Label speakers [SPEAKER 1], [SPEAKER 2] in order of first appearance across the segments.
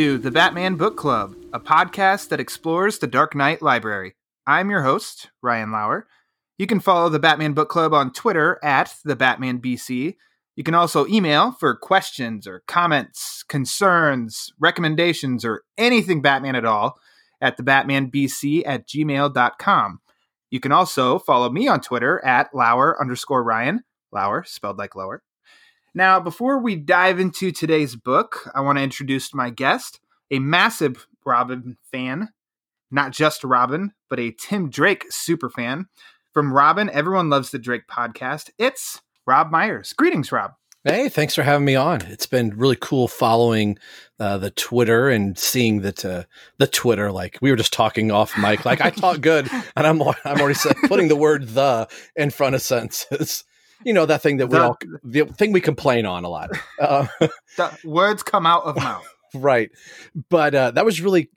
[SPEAKER 1] to the Batman Book Club, a podcast that explores the Dark Knight Library. I'm your host, Ryan Lauer. You can follow the Batman Book Club on Twitter at the Batman BC. You can also email for questions or comments, concerns, recommendations, or anything Batman at all at the BatmanBC at gmail.com. You can also follow me on Twitter at Lauer underscore Ryan, Lauer, spelled like lower. Now, before we dive into today's book, I want to introduce my guest, a massive Robin fan, not just Robin, but a Tim Drake super fan. From Robin, everyone loves the Drake podcast. It's Rob Meyers. Greetings, Rob.
[SPEAKER 2] Hey, thanks for having me on. It's been really cool following uh, the Twitter and seeing that uh, the Twitter. Like we were just talking off mic, like I talk good, and I'm I'm already putting the word "the" in front of sentences you know that thing that we
[SPEAKER 1] The-
[SPEAKER 2] all the thing we complain on a lot. Uh,
[SPEAKER 1] The words come out of mouth.
[SPEAKER 2] right, but uh, that was really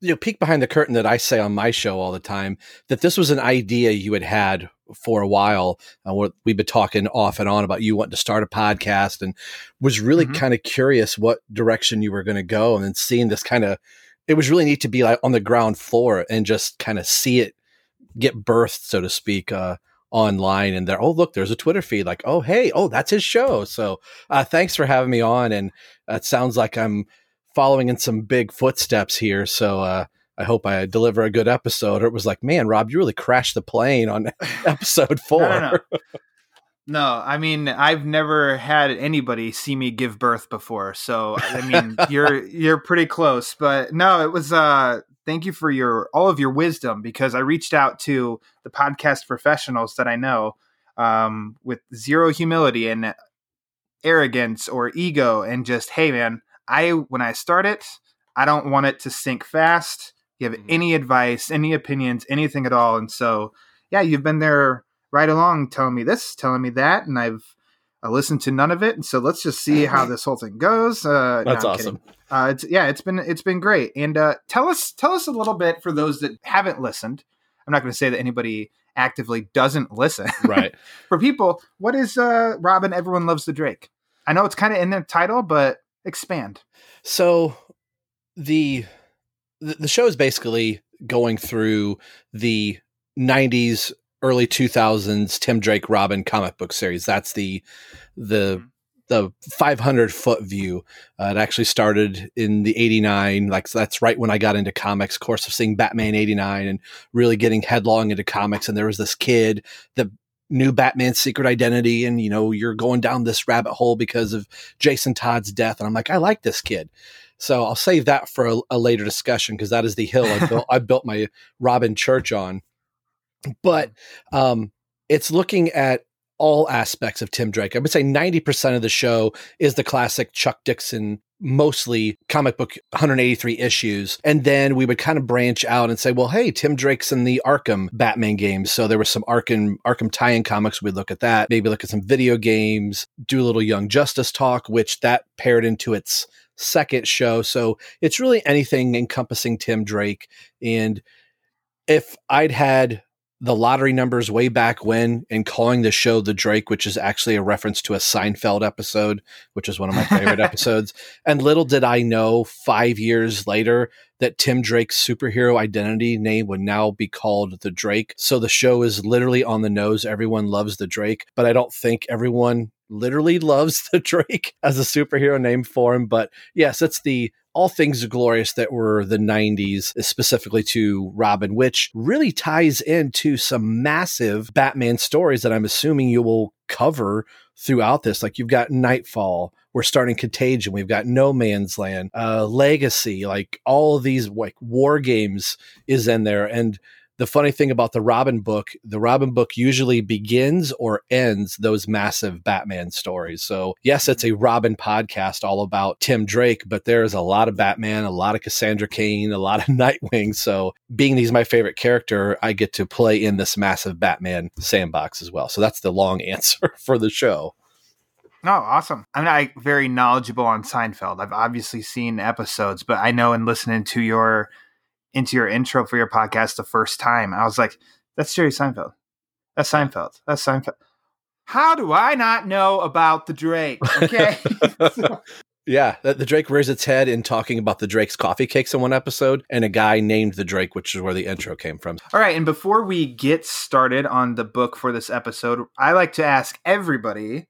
[SPEAKER 2] you know peek behind the curtain that I say on my show all the time that this was an idea you had had for a while. Uh, what we've been talking off and on about you wanting to start a podcast and was really
[SPEAKER 1] Mhm.
[SPEAKER 2] kind of curious what direction you were going to go, and then seeing this kind of it was really neat to be like on the ground floor and just kind of see it get birthed, so to speak. Uh, online and there oh look there's a twitter feed like oh hey oh that's his show so uh thanks for having me on and it sounds like i'm following in some big footsteps here so uh i hope i deliver a good episode or it was like man rob you really crashed the plane on episode four
[SPEAKER 1] No, no, no. No, I mean I've never had anybody see me give birth before, so I mean you're you're pretty close. But no, it was uh thank you for your all of your wisdom because I reached out to the podcast professionals that I know um with zero humility and arrogance or ego and just hey man, I when I start it, I don't want it to sink fast. You have
[SPEAKER 2] Mhm.
[SPEAKER 1] any advice, any opinions, anything at all. And so yeah, you've been there right along telling me this, telling me that, and I've I listened to none of it. And so let's just see how this whole thing goes. Uh,
[SPEAKER 2] that's
[SPEAKER 1] I'm
[SPEAKER 2] awesome
[SPEAKER 1] kidding. Uh, it's yeah, it's been it's been great. And uh, tell us tell us a little bit for those that haven't listened. I'm not going to say that anybody actively doesn't listen.
[SPEAKER 2] right
[SPEAKER 1] for people, what is uh, Robin? Everyone loves the Drake. I know it's kind of in the title, but expand.
[SPEAKER 2] so the the the show is basically going through the 90s early 2000s tim drake robin comic book series that's the the
[SPEAKER 1] Mhm.
[SPEAKER 2] The 500 foot view. Uh, it actually started in the 89 like so that's right when i got into comics of course of seeing batman 89 and really getting headlong into comics and there was this kid that knew batman's secret identity and you know you're going down this rabbit hole because of jason todd's death and i'm like i like this kid. So i'll save that for a, a later discussion because that is the hill i built i built my robin church on. But um it's looking at all aspects of Tim Drake. I would say 90% of the show is the classic Chuck Dixon, mostly comic book 183 issues. And then we would kind of branch out and say, well, hey, Tim Drake's in the Arkham Batman games. So there was some Arkham Arkham tie-in comics. We'd look at that, maybe look at some video games, do a little Young Justice talk, which that paired into its second show. So it's really anything encompassing Tim Drake. And if I'd had the lottery numbers way back when and calling the show the Drake, which is actually a reference to a Seinfeld episode, which is one of my favorite episodes. And little did I know five years later that Tim Drake's superhero identity name would now be called the Drake. So the show is literally on the nose. Everyone loves the Drake, but I don't think everyone literally loves the Drake as a superhero name for him. But yes, it's the all things glorious that were the 90s, specifically to Robin, which really ties into some massive Batman stories that I'm assuming you will cover throughout this. Like you've got Knightfall, we're starting Contagion, we've got No Man's Land, uh, Legacy, like all of these like war games is in there. And the funny thing about the Robin book, the Robin book usually begins or ends those massive Batman stories. So, yes, it's a Robin podcast all about Tim Drake, but there's a lot of Batman, a lot of Cassandra Cain, a lot of Nightwing. So, being he's my favorite character, I get to play in this massive Batman sandbox as well. So, that's the long answer for the show.
[SPEAKER 1] Oh, awesome. I'm not very knowledgeable on Seinfeld. I've obviously seen episodes, but I know in listening to your into your intro for your podcast the first time, I was like, that's Jerry Seinfeld. That's Seinfeld. That's Seinfeld. How do I not know about the Drake? Okay.
[SPEAKER 2] yeah, the, the, Drake rears its head in talking about the Drake's coffee cakes in one episode, and a guy named the Drake, which is where the intro came from.
[SPEAKER 1] All right, and before we get started on the book for this episode, I like to ask everybody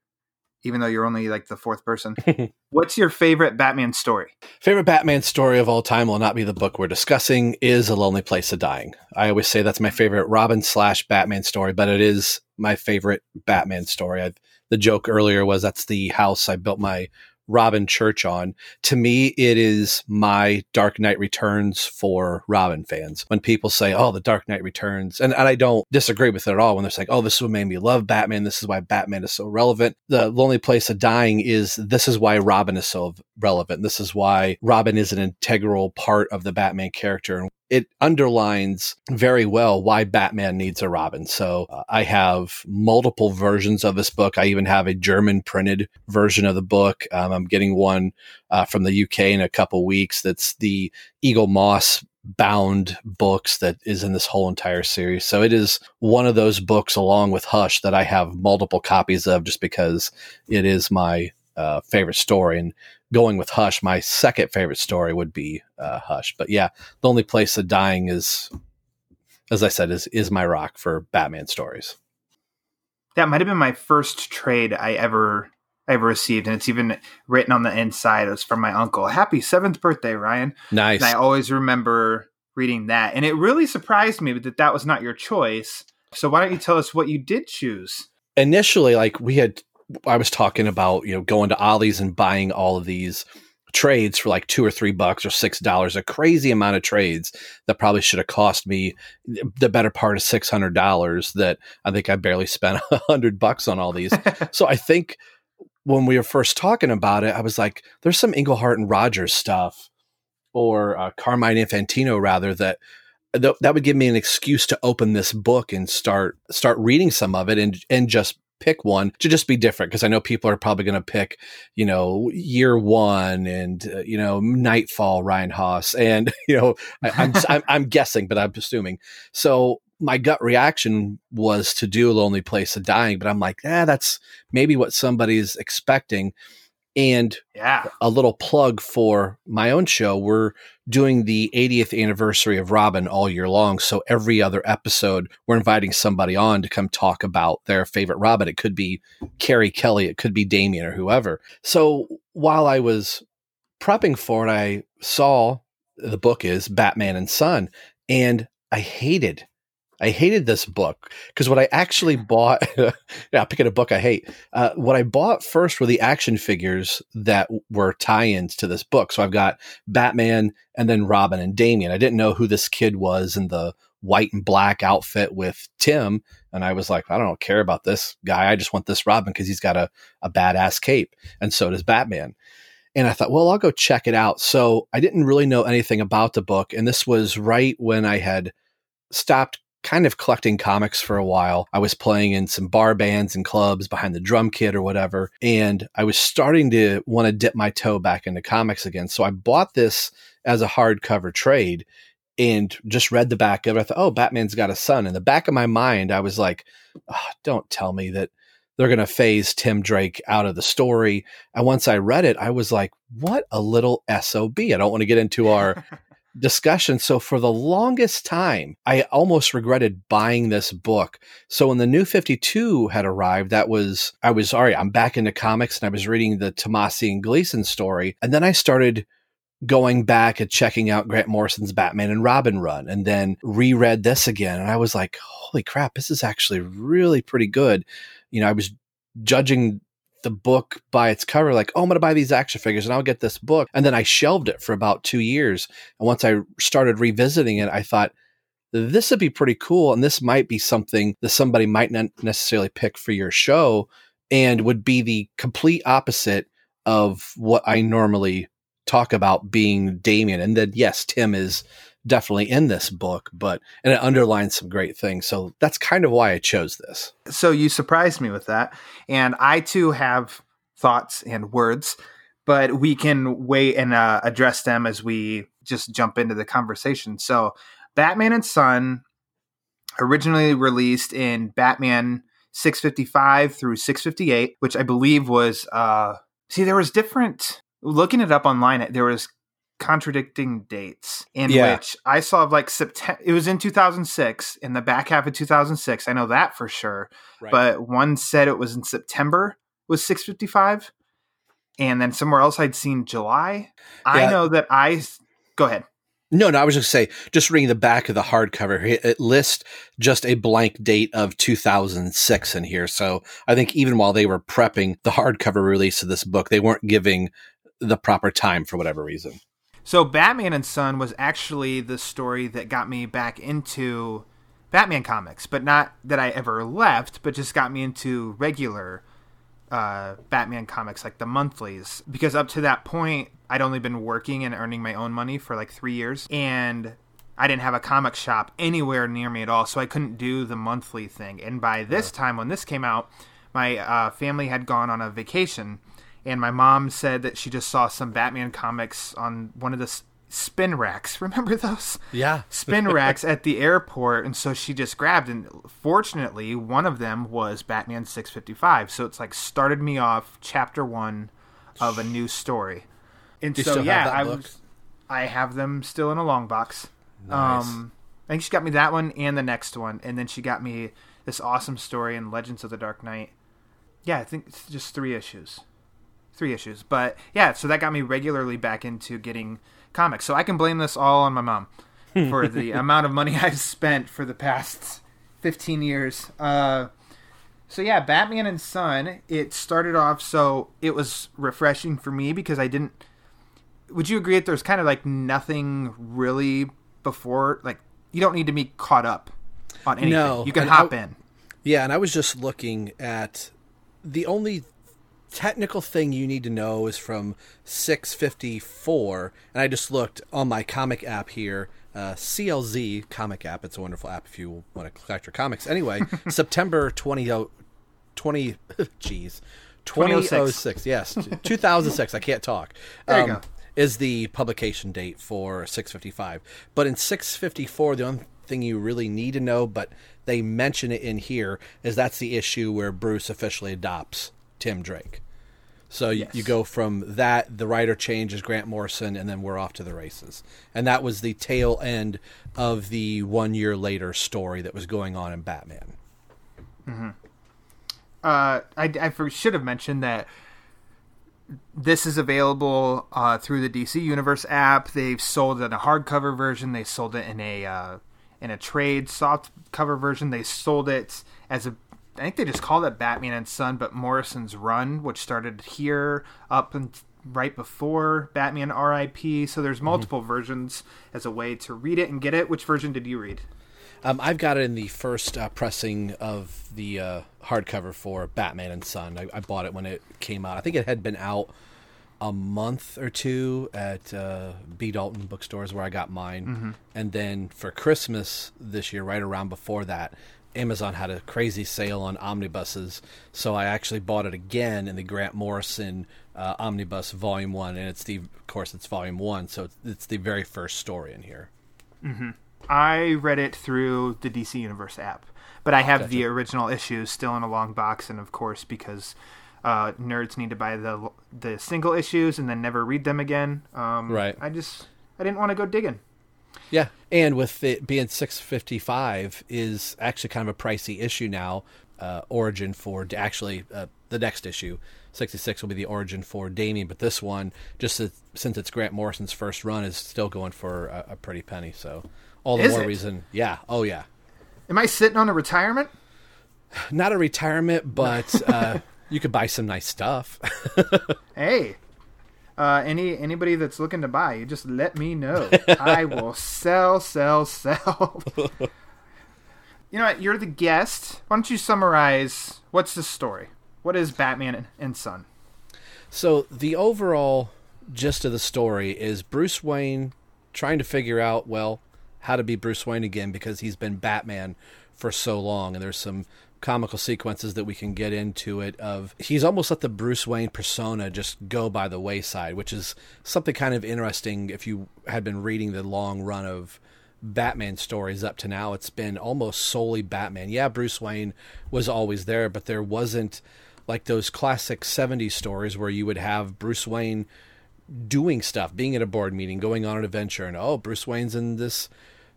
[SPEAKER 1] even though you're only like the fourth person. What's your favorite Batman story?
[SPEAKER 2] Favorite Batman story of all time will not be the book we're discussing. Is A Lonely Place of Dying. I always say that's my favorite Robin slash Batman story, but it is my favorite Batman story. I've, the joke earlier was that's the house I built my Robin Church on. To me, it is my Dark Knight Returns for Robin fans. When people say, oh, the Dark Knight Returns, and, and I don't disagree with it at all when they're saying, oh, this is what made me love Batman. This is why Batman is so relevant. The Lonely Place of Dying is this is why Robin is so relevant. This is why Robin is an integral part of the Batman character. And it underlines very well why Batman needs a Robin. So uh, I have multiple versions of this book. I even have a German printed version of the book. Um, I'm getting one uh, from the UK in a couple weeks. That's the Eaglemoss bound books that is in this whole entire series. So it is one of those books along with Hush that I have multiple copies of just because it is my uh, favorite story. And going with Hush, my second favorite story would be uh, Hush. But yeah, the Lonely Place of Dying is, as I said, is is my rock for Batman stories.
[SPEAKER 1] That might have been my first trade I ever I ever received, and it's even written on the inside. It was from my uncle. Happy seventh birthday, Ryan!
[SPEAKER 2] Nice.
[SPEAKER 1] And I always remember reading that, and it really surprised me that that was not your choice. So why don't you tell us what you did choose?
[SPEAKER 2] Initially, like we had I was talking about, you know, going to Ollie's and buying all of these trades for like two or three bucks or six dollars, a crazy amount of trades that probably should have cost me the better part of six hundred dollars that I think I barely spent a hundred bucks on all these. so I think when we were first talking about it, I was like, there's some Englehart and Rogers stuff or uh, Carmine Infantino rather that that would give me an excuse to open this book and start start reading some of it and and just pick one to just be different because I know people are probably going to pick, you know, year one and uh, you know Knightfall, Ryan Hush and you know I, I'm, I'm I'm guessing, but I'm assuming. So my gut reaction was to do lonely place of dying, but I'm like, yeah, that's maybe what somebody's expecting. And
[SPEAKER 1] yeah,
[SPEAKER 2] a little plug for my own show. We're doing the 80th anniversary of Robin all year long. So every other episode, we're inviting somebody on to come talk about their favorite Robin. It could be Carrie Kelly, it could be Damian or whoever. So while I was prepping for it, I saw the book is Batman and Son, and I hated I hated this book because what I actually bought, yeah, picking a book I hate. Uh, what I bought first were the action figures that were tie-ins to this book. So I've got Batman and then Robin and Damian. I didn't know who this kid was in the white and black outfit with Tim, and I was like, I don't care about this guy. I just want this Robin because he's got a a badass cape, and so does Batman. And I thought, well, I'll go check it out. So I didn't really know anything about the book, and this was right when I had stopped kind of collecting comics for a while. I was playing in some bar bands and clubs behind the drum kit or whatever. And I was starting to want to dip my toe back into comics again. So I bought this as a hardcover trade and just read the back of it. I thought, oh, Batman's got a son. In the back of my mind, I was like, oh, don't tell me that they're going to phase Tim Drake out of the story. And once I read it, I was like, what a little SOB. I don't want to get into our discussion. So for the longest time, I almost regretted buying this book. So when the new 52 had arrived, that was, I was, all right, I'm back into comics and I was reading the Tomasi and Gleason story. And then I started going back and checking out Grant Morrison's Batman and Robin run and then reread this again. And I was like, holy crap, this is actually really pretty good. You know, I was judging the book by its cover, like, oh, I'm going to buy these action figures and I'll get this book. And then I shelved it for about two years. And once I started revisiting it, I thought, this would be pretty cool. And this might be something that somebody might not necessarily pick for your show and would be the complete opposite of what I normally talk about being Damian. And then, yes, Tim is definitely in this book, but and it underlines some great things. So that's kind of why I chose this.
[SPEAKER 1] So you surprised me with that. And I too have thoughts and words, but we can wait and uh, address them as we just jump into the conversation. So, Batman and Son originally released in Batman 655 through 658, which I believe was uh see there was different looking it up online there was contradicting dates in
[SPEAKER 2] Yeah.
[SPEAKER 1] which I saw like September it was in 2006 in the back half of 2006 I know that for sure but one said it was in September was 655 and then somewhere else I'd seen July I know that I go ahead
[SPEAKER 2] No, no, I was just say, just reading the back of the hardcover, it lists just a blank date of 2006 in here. So I think even while they were prepping the hardcover release of this book, they weren't giving the proper time for whatever reason.
[SPEAKER 1] So Batman and Son was actually the story that got me back into Batman comics, but not that I ever left, but just got me into regular uh, Batman comics, like the monthlies. Because up to that point, I'd only been working and earning my own money for like three years, and I didn't have a comic shop anywhere near me at all, so I couldn't do the monthly thing. And by this time, when this came out, my uh, family had gone on a vacation, and my mom said that she just saw some Batman comics on one of the s- spin racks. Remember those?
[SPEAKER 2] Yeah.
[SPEAKER 1] spin racks at the airport, and so she just grabbed. And fortunately, one of them was Batman 655. So it's like started me off chapter one of a new story. And
[SPEAKER 2] you
[SPEAKER 1] so yeah, I was, I have them still in a long box.
[SPEAKER 2] Nice.
[SPEAKER 1] Um, I think she got me that one and the next one, and then she got me this awesome story in Legends of the Dark Knight. Yeah, I think it's just three issues, three issues. But yeah, so that got me regularly back into getting comics. So I can blame this all on my mom for the amount of money I've spent for the past fifteen years. Uh, so yeah, Batman and Son. It started off so it was refreshing for me because I didn't. Would you agree that there's kind of like nothing really before? Like you don't need to be caught up on anything.
[SPEAKER 2] No,
[SPEAKER 1] you can hop
[SPEAKER 2] I-
[SPEAKER 1] in.
[SPEAKER 2] Yeah, and I was just looking at the only technical thing you need to know is from 654, and I just looked on my comic app here, uh, CLZ comic app. It's a wonderful app if you want to collect your comics. Anyway, September 20, oh- 20 geez, 2006. Yes, 2006. I can't talk. Um,
[SPEAKER 1] There you go.
[SPEAKER 2] Is the publication date for 655. But in 654, the only thing you really need to know, but they mention it in here, is that's the issue where Bruce officially adopts Tim Drake. So you, you go from that, the writer changes Grant Morrison, and then we're off to the races. And that was the tail end of the one year later story that was going on in Batman.
[SPEAKER 1] uh, I, I for- should have mentioned that this is available uh, through the DC Universe app. They've sold it in a hardcover version. They sold it in a uh, in a trade soft cover version. They sold it as a I think they just called it Batman and Son, but Morrison's Run, which started here up and right before Batman R.I.P. So there's multiple versions as a way to read it and get it. Which version did you read?
[SPEAKER 2] Um, I've got it in the first uh, pressing of the uh, hardcover for Batman and Son. I, I bought it when it came out. I think it had been out a month or two at uh, B. Dalton bookstores where I got mine. And then for Christmas this year, right around before that, Amazon had a crazy sale on omnibuses. So I actually bought it again in the Grant Morrison uh, Omnibus Volume 1. And it's the, of course, it's Volume 1. So it's, it's the very first story in here.
[SPEAKER 1] I read it through the DC Universe app, but I have the original issues still in a long box, and of course, because uh, nerds need to buy the the single issues and then never read them again. Um,
[SPEAKER 2] Right.
[SPEAKER 1] I just I didn't want to go digging.
[SPEAKER 2] Yeah, and with it being six fifty five is actually kind of a pricey issue now. Uh, origin for actually uh, the next issue sixty six will be the origin for Damian, but this one just since it's Grant Morrison's first run is still going for a, a pretty penny. So all the
[SPEAKER 1] Is
[SPEAKER 2] more
[SPEAKER 1] it?
[SPEAKER 2] reason, yeah, oh yeah,
[SPEAKER 1] Am I sitting on a retirement?
[SPEAKER 2] not a retirement, but uh, you could buy some nice stuff.
[SPEAKER 1] Hey, Uh, any anybody that's looking to buy, you just let me know. I will sell, sell, sell. you know what? You're the guest. Why don't you summarize what's the story? What is Batman and, and Son?
[SPEAKER 2] So the overall gist of the story is Bruce Wayne trying to figure out, well, how to be Bruce Wayne again because he's been Batman for so long, and there's some comical sequences that we can get into it of he's almost let the Bruce Wayne persona just go by the wayside, which is something kind of interesting if you had been reading the long run of Batman stories up to now. It's been almost solely Batman. Yeah, Bruce Wayne was always there, but there wasn't like those classic 70s stories where you would have Bruce Wayne doing stuff, being at a board meeting, going on an adventure, and oh, Bruce Wayne's in this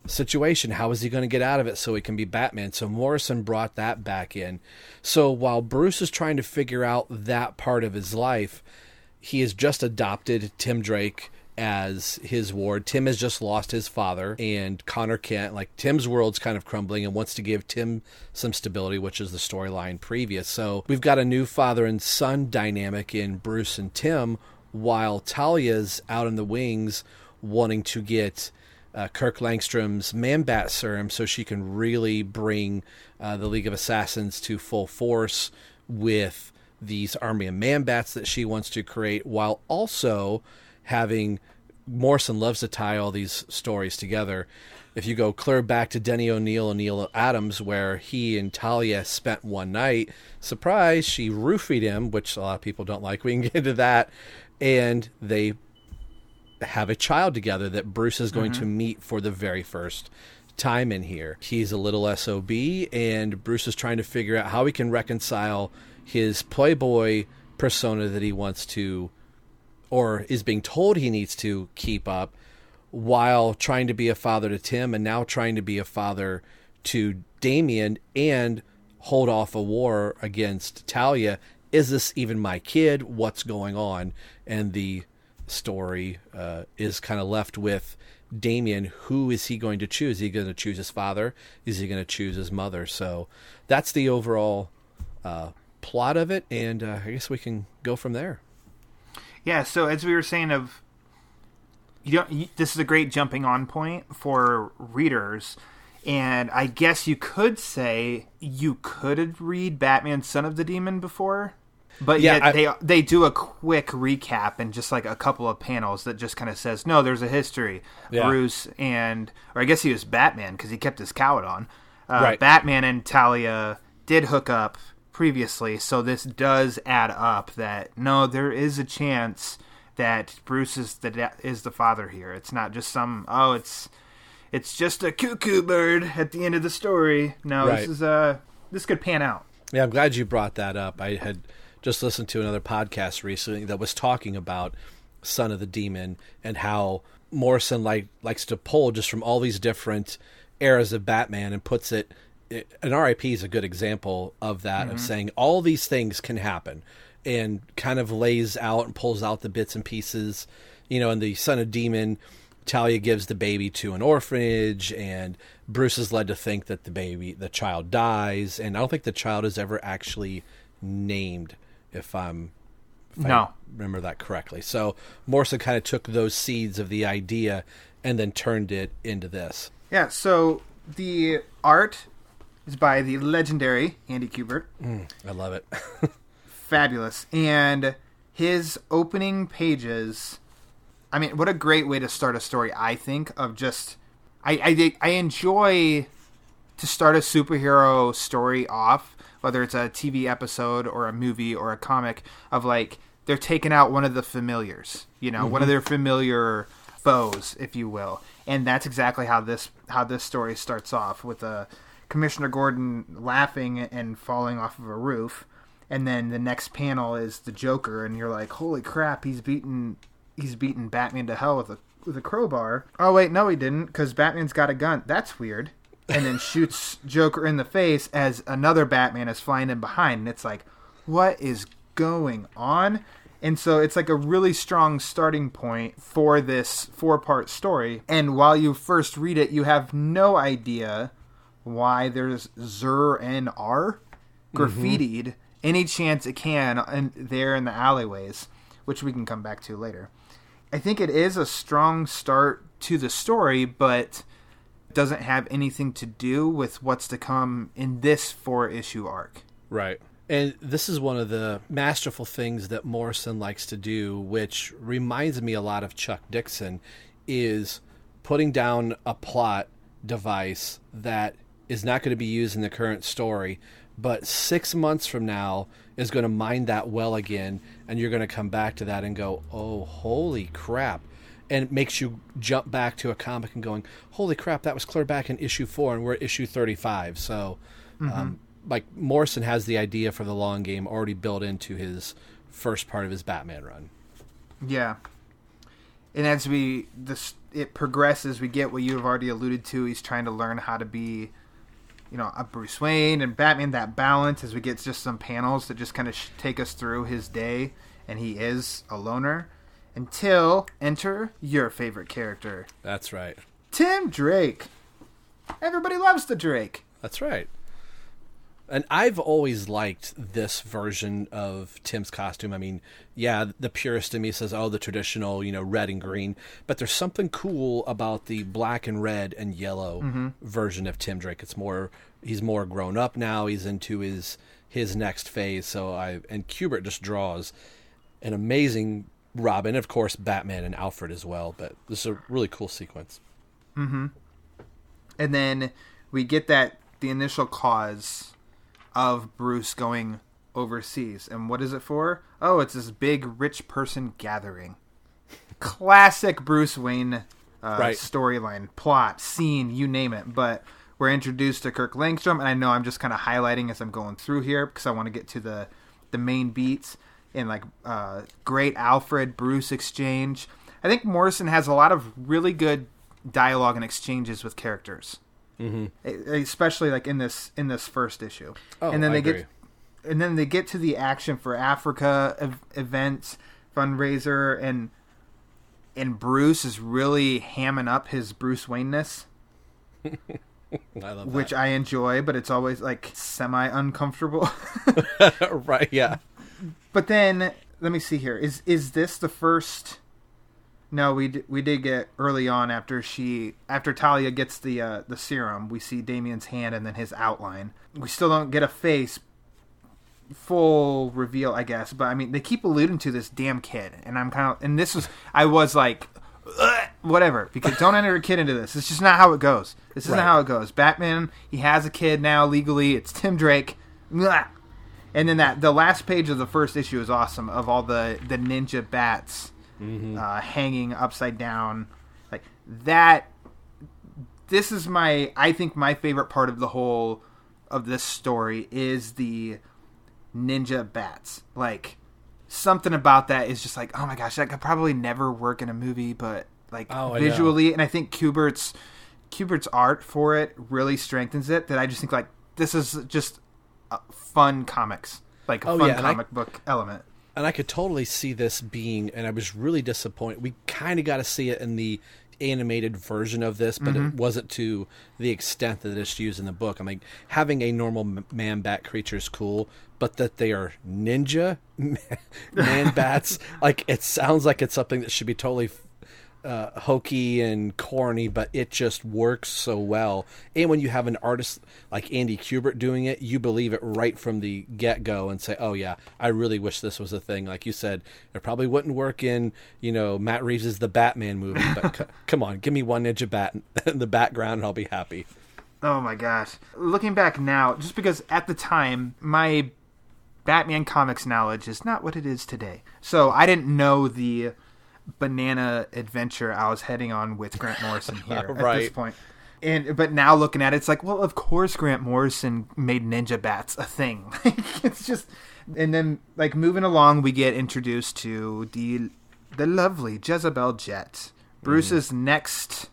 [SPEAKER 2] situation. How is he going to get out of it so he can be Batman? So Morrison brought that back in. So while Bruce is trying to figure out that part of his life, he has just adopted Tim Drake as his ward. Tim has just lost his father, and Connor Kent, like Tim's world's kind of crumbling and wants to give Tim some stability, which is the storyline previous. So we've got a new father and son dynamic in Bruce and Tim, while Talia's out in the wings wanting to get uh, Kirk Langstrom's Man Bat serum so she can really bring uh, the League of Assassins to full force with these army of Man Bats that she wants to create, while also having Morrison loves to tie all these stories together. If you go clear back to Denny O'Neil and Neal Adams, where he and Talia spent one night, surprise, she roofied him, which a lot of people don't like. We can get into that. And they have a child together that Bruce is going mm-hmm. to meet for the very first time in here. He's a little SOB, and Bruce is trying to figure out how he can reconcile his Playboy persona that he wants to, or is being told he needs to keep up, while trying to be a father to Tim and now trying to be a father to Damian and hold off a war against Talia. Is this even my kid? What's going on? And the story uh, is kind of left with Damian. Who is he going to choose? Is he going to choose his father? Is he going to choose his mother? So that's the overall uh, plot of it, and uh, I guess we can go from there.
[SPEAKER 1] Yeah. So as we were saying, of you don't. You, this is a great jumping on point for readers. And I guess you could say you could read Batman Son of the Demon before but yeah, yet I, they they do a quick recap and just like a couple of panels that just kind of says, no, there's a history. Yeah. Bruce and, or I guess he was Batman because he kept his cowl on. Uh, right. Batman and Talia did hook up previously, so this does add up. That no, there is a chance that Bruce is the is the father here. It's not just some oh, it's it's just a cuckoo bird at the end of the story. No, right. this is a uh, this could pan out.
[SPEAKER 2] Yeah, I'm glad you brought that up. I had just listened to another podcast recently that was talking about Son of the Demon and how Morrison like likes to pull just from all these different eras of Batman and puts it. And RIP is a good example of that mm-hmm. of saying all these things can happen, and kind of lays out and pulls out the bits and pieces. You know, in the Son of Demon, Talia gives the baby to an orphanage, and Bruce is led to think that the baby, the child dies, and I don't think the child is ever actually named if I'm if no. I remember that correctly. So Morrison kind of took those seeds of the idea and then turned it into this.
[SPEAKER 1] Yeah, so the art is by the legendary Andy Kubert.
[SPEAKER 2] Mm, I love it.
[SPEAKER 1] Fabulous. And his opening pages I mean, what a great way to start a story, I think, of just I I, I enjoy to start a superhero story off whether it's a TV episode or a movie or a comic, of like they're taking out one of the familiars, you know, mm-hmm. one of mm-hmm. their familiar foes, if you will. And that's exactly how this how this story starts off with a uh, Commissioner Gordon laughing and falling off of a roof, and then the next panel is the Joker, and you're like, holy crap, he's beaten he's beaten Batman to hell with a with a crowbar. Oh wait, no, he didn't, because Batman's got a gun. That's weird and then shoots Joker in the face as another Batman is flying in behind. And it's like, what is going on? And so it's like a really strong starting point for this four part story. And while you first read it, you have no idea why there's Zur-En-Arrh graffitied mm-hmm. any chance it can in, there in the alleyways. which we can come back to later. I think it is a strong start to the story, but doesn't have anything to do with what's to come in this four issue arc.
[SPEAKER 2] Right. And this is one of the masterful things that Morrison likes to do, which reminds me a lot of Chuck Dixon, is putting down a plot device that is not going to be used in the current story, but six months from now is going to mine that well again, and you're going to come back to that and go, oh, holy crap. And it makes you jump back to a comic and going, holy crap, that was clear back in issue four, and we're at issue 35. So, um, like, Morrison has the idea for the long game already built into his first part of his Batman run.
[SPEAKER 1] Yeah. And as we this it progresses, we get what you have already alluded to. He's trying to learn how to be, you know, a Bruce Wayne and Batman. That balance as we get just some panels that just kind of sh- take us through his day, and he is a loner. Until enter your favorite character,
[SPEAKER 2] That's right.
[SPEAKER 1] Tim Drake. Everybody loves the Drake.
[SPEAKER 2] That's right. And I've always liked this version of Tim's costume. I mean, yeah, the purist in me says, oh, the traditional, you know, red and green. But there's something cool about the black and red and yellow mm-hmm. version of Tim Drake. It's more, he's more grown up now. He's into his his next phase. So I and Kubert just draws an amazing Robin, of course, Batman and Alfred as well. But this is a really cool sequence.
[SPEAKER 1] and then we get that the initial cause of Bruce going overseas. And what is it for? Oh, it's this big rich person gathering. Classic Bruce Wayne uh,
[SPEAKER 2] Right.
[SPEAKER 1] storyline, plot, scene, you name it. But we're introduced to Kirk Langstrom, and I know I'm just kind of highlighting as I'm going through here because I want to get to the the main beats and like uh, great Alfred Bruce exchange. I think Morrison has a lot of really good dialogue and exchanges with characters, mm-hmm. especially like in this in this first issue.
[SPEAKER 2] Oh,
[SPEAKER 1] and then
[SPEAKER 2] I
[SPEAKER 1] they
[SPEAKER 2] agree.
[SPEAKER 1] get and then they get to the action for Africa ev- events fundraiser and and Bruce is really hamming up his Bruce Wayne-ness
[SPEAKER 2] I love
[SPEAKER 1] which I enjoy, but it's always like semi uncomfortable.
[SPEAKER 2] right, yeah.
[SPEAKER 1] But then let me see here. Is is this the first? No, we d- we did get early on after she after Talia gets the uh, the serum. We see Damian's hand and then his outline. We still don't get a face full reveal, I guess. But I mean, they keep alluding to this damn kid, and I'm kind of and this was I was like. Whatever, because don't enter a kid into this. It's just not how it goes. This isn't
[SPEAKER 2] Right.
[SPEAKER 1] how it goes. Batman, he has a kid now legally. It's Tim Drake. Blah. And then that the last page of the first issue is awesome of all the the ninja bats uh, hanging upside down, like that. This is my I think my favorite part of the whole of this story is the ninja bats. Like something about that is just like oh my gosh that could probably never work in a movie, but like
[SPEAKER 2] Oh,
[SPEAKER 1] visually, and I think Kubert's Kubert's art for it really strengthens it. That I just think like this is just Uh, fun comics, like a
[SPEAKER 2] Oh,
[SPEAKER 1] fun
[SPEAKER 2] yeah, and I-
[SPEAKER 1] comic book element.
[SPEAKER 2] and I could totally see this being, and I was really disappointed. We kind of got to see it in the animated version of this, but it mm-hmm. wasn't to the extent that it's used in the book. I mean, having a normal man bat creature is cool, but that they are ninja man bats, like it sounds like it's something that should be totally uh, hokey and corny, but it just works so well. And when you have an artist like Andy Kubert doing it, you believe it right from the get go and say, "Oh yeah, I really wish this was a thing." Like you said, it probably wouldn't work in you know Matt Reeves' The Batman movie, but c- come on, give me one ninja bat in the background, and I'll be happy.
[SPEAKER 1] Oh my gosh. Looking back now, just because at the time my Batman comics knowledge is not what it is today. So I didn't know the banana adventure I was heading on with Grant Morrison here at this point. And but now looking at it, it's like, well, of course Grant Morrison made ninja bats a thing. it's just and then like moving along we get introduced to the the lovely Jezebel Jet. Bruce's next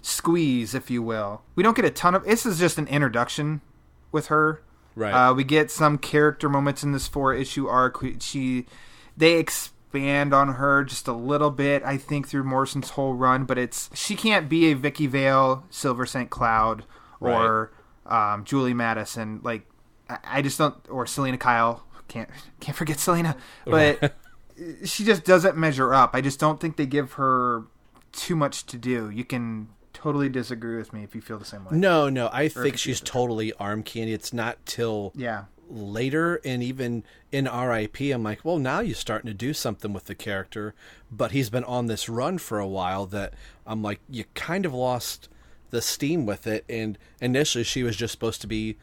[SPEAKER 1] squeeze, if you will. We don't get a ton of. This is just an introduction with her.
[SPEAKER 2] Right.
[SPEAKER 1] Uh, we get some character moments in this four issue arc. She, they expand on her just a little bit. I think through Morrison's whole run, but it's she can't be a Vicki Vale, Silver St. Cloud, or um, Julie Madison. Like I, I just don't. Or Selina Kyle. Can't can't forget Selina. But she just doesn't measure up. I just don't think they give her too much to do. You can totally disagree with me if you feel the same way.
[SPEAKER 2] No, no, I think she's totally arm candy. It's not till
[SPEAKER 1] Yeah.
[SPEAKER 2] Later and even in RIP I'm like, well now you're starting to do something with the character, but he's been on this run for a while that I'm like you kind of lost the steam with it and initially she was just supposed to be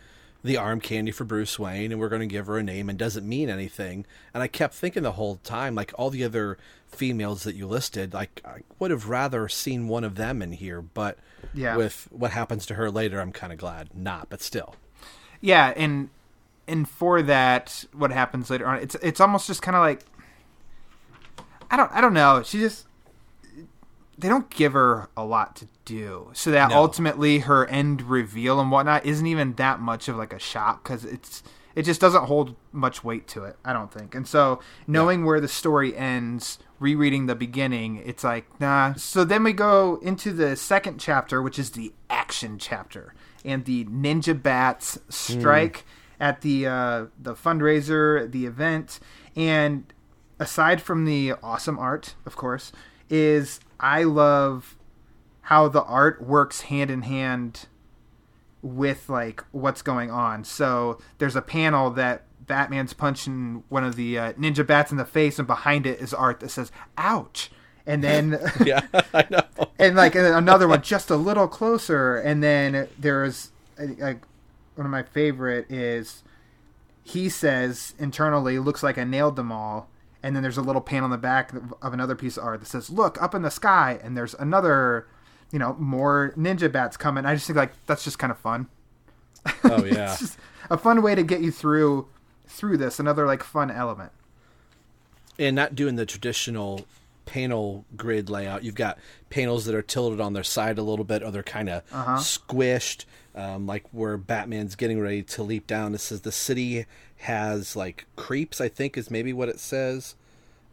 [SPEAKER 2] the arm candy for Bruce Wayne and we're going to give her a name and doesn't mean anything. And I kept thinking the whole time like all the other females that you listed, like I would have rather seen one of them in here, but
[SPEAKER 1] Yeah.
[SPEAKER 2] with what happens to her later, I'm kind of glad not, but still.
[SPEAKER 1] Yeah, and and for that, what happens later on? It's it's almost just kind of like I don't I don't know. She just they don't give her a lot to do, so that
[SPEAKER 2] No.
[SPEAKER 1] ultimately her end reveal and whatnot isn't even that much of like a shock because it's it just doesn't hold much weight to it. I don't think. And so knowing where the story ends, rereading the beginning, it's like nah. So then we go into the second chapter, which is the action chapter, and the ninja bats hmm. strike at the uh, the fundraiser, the event, and aside from the awesome art, of course, is I love how the art works hand in hand with like what's going on. So there's a panel that Batman's punching one of the uh, ninja bats in the face, and behind it is art that says "ouch," and then
[SPEAKER 2] Yeah, I know.
[SPEAKER 1] and like and another one just a little closer, and then there's like one of my favorite is he says internally looks like I nailed them all. And then there's a little panel on the back of another piece of art that says, "Look up in the sky." And there's another, you know, more ninja bats coming. I just think like that's just kind of fun.
[SPEAKER 2] Oh yeah.
[SPEAKER 1] It's just a fun way to get you through through this. Another like fun element.
[SPEAKER 2] and not doing the traditional panel grid layout. You've got panels that are tilted on their side a little bit, or they're kind of uh-huh. squished, um, like where Batman's getting ready to leap down. It says the city has like creeps. I think is maybe what it says.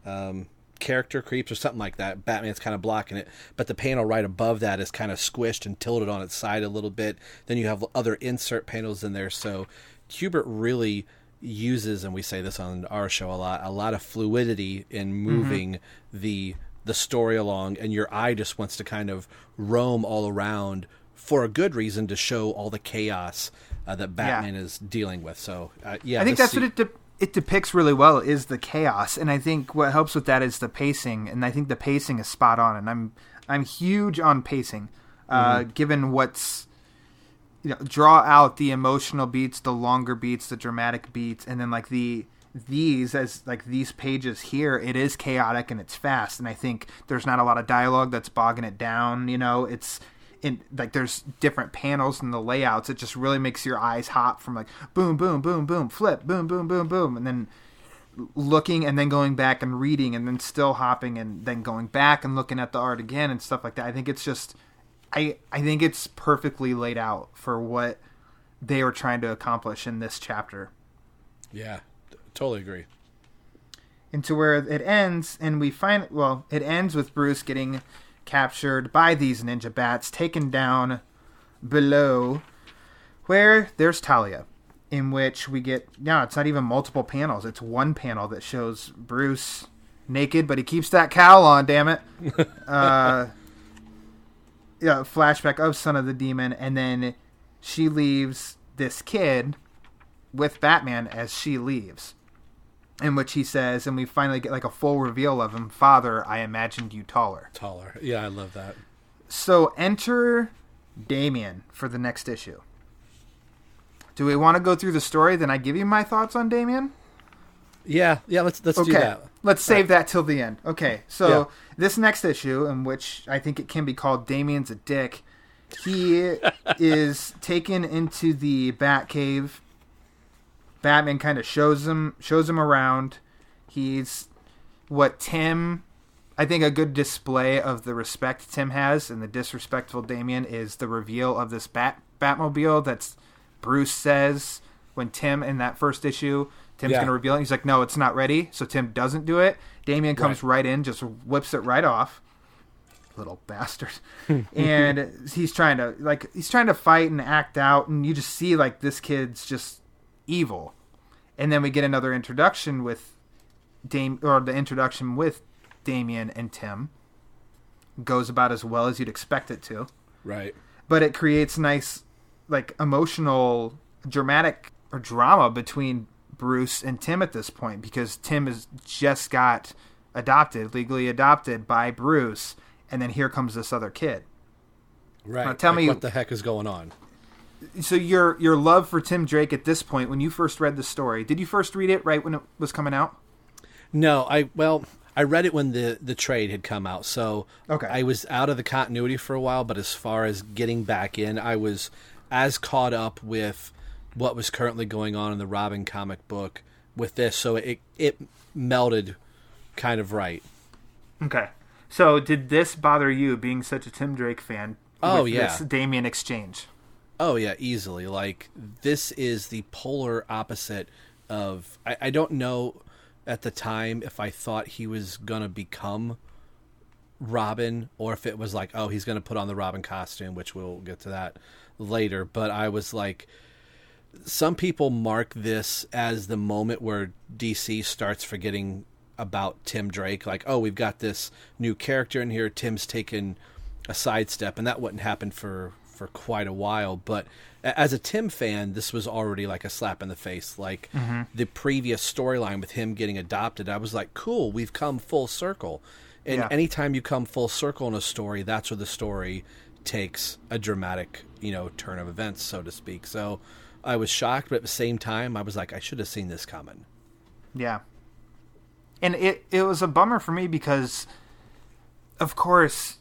[SPEAKER 2] Um, character creeps or something like that. Batman's kind of blocking it, but the panel right above that is kind of squished and tilted on its side a little bit. Then you have other insert panels in there. So Kubert really uses, and we say this on our show a lot, a lot of fluidity in moving the the story along, and your eye just wants to kind of roam all around for a good reason to show all the chaos uh, that Batman is dealing with. So uh, yeah,
[SPEAKER 1] I think that's what it de- it depicts really well is the chaos, and I think what helps with that is the pacing, and I think the pacing is spot on, and I'm I'm huge on pacing, uh, given what's you know draw out the emotional beats, the longer beats, the dramatic beats, and then like the these as like these pages here it is chaotic and it's fast. And i think there's not a lot of dialogue that's bogging it down you know? It's in like there's different panels in the layouts it just really makes your eyes hop from like boom boom boom boom flip boom boom boom boom and then looking and then going back and reading and then still hopping and then going back and looking at the art again and stuff like that i think it's just i i think it's perfectly laid out for what they were trying to accomplish in this chapter
[SPEAKER 2] yeah, t- totally agree.
[SPEAKER 1] into where it ends and we find well it ends with bruce getting captured by these ninja bats taken down below where there's talia in which we get no it's not even multiple panels. It's one panel that shows bruce naked but he keeps that cowl on damn it. Uh yeah flashback of son of the demon and then she leaves this kid with batman as she leaves in which he says, and we finally get like a full reveal of him, Father, I imagined you taller.
[SPEAKER 2] Taller. Yeah, I love that.
[SPEAKER 1] So enter Damian for the next issue. Do we want to go through the story? Then I give you my thoughts on Damian.
[SPEAKER 2] Yeah, yeah. Let's let's do
[SPEAKER 1] Okay,
[SPEAKER 2] that.
[SPEAKER 1] let's save that till the end. Okay, so
[SPEAKER 2] Yeah.
[SPEAKER 1] this next issue, in which I think it can be called Damian's a dick, he is taken into the Batcave. Batman kind of shows him shows him around. He's what Tim. I think a good display of the respect Tim has and the disrespectful Damian is the reveal of this Bat Batmobile. That's Bruce says when Tim in that first issue. Tim's
[SPEAKER 2] Yeah.
[SPEAKER 1] going to reveal it. He's like, no, it's not ready. So Tim doesn't do it. Damien comes right, in, just whips it right off. Little bastard. and he's trying to like he's trying to fight and act out, and you just see like this kid's just evil. And then we get another introduction with Dame or the introduction with Damian and Tim goes about as well as you'd expect it to.
[SPEAKER 2] Right.
[SPEAKER 1] But it creates nice like emotional dramatic or drama between Bruce and Tim at this point because Tim has just got adopted, legally adopted by Bruce, and then here comes this other kid.
[SPEAKER 2] Right.
[SPEAKER 1] Now, tell
[SPEAKER 2] Like,
[SPEAKER 1] me-
[SPEAKER 2] what the heck is going on?
[SPEAKER 1] So your your love for Tim Drake at this point, when you first read the story, did you first read it right when it was coming out?
[SPEAKER 2] No, I well, I read it when the the trade had come out, so
[SPEAKER 1] Okay.
[SPEAKER 2] I was out of the continuity for a while. But as far as getting back in, I was as caught up with what was currently going on in the Robin comic book with this, so it it melded kind of right.
[SPEAKER 1] Okay. So did this bother you, being such a Tim Drake fan?
[SPEAKER 2] Oh, yeah.
[SPEAKER 1] this Damian exchange.
[SPEAKER 2] Oh yeah, easily. Like this is the polar opposite of. I, I don't know at the time if I thought he was gonna become Robin or if it was like, oh, he's gonna put on the Robin costume, which we'll get to that later. But I was like, some people mark this as the moment where DC starts forgetting about Tim Drake. Like, oh, we've got this new character in here. Tim's taken a sidestep, and that wouldn't happen for for quite a while. But as a Tim fan, this was already like a slap in the face. Like mm-hmm. the previous storyline with him getting adopted, I was like, cool, we've come full circle. And
[SPEAKER 1] Yeah.
[SPEAKER 2] anytime you come full circle in a story, that's where the story takes a dramatic, you know, turn of events, so to speak. So I was shocked, but at the same time, I was like, I should have seen this coming.
[SPEAKER 1] Yeah. And it it was a bummer for me because of course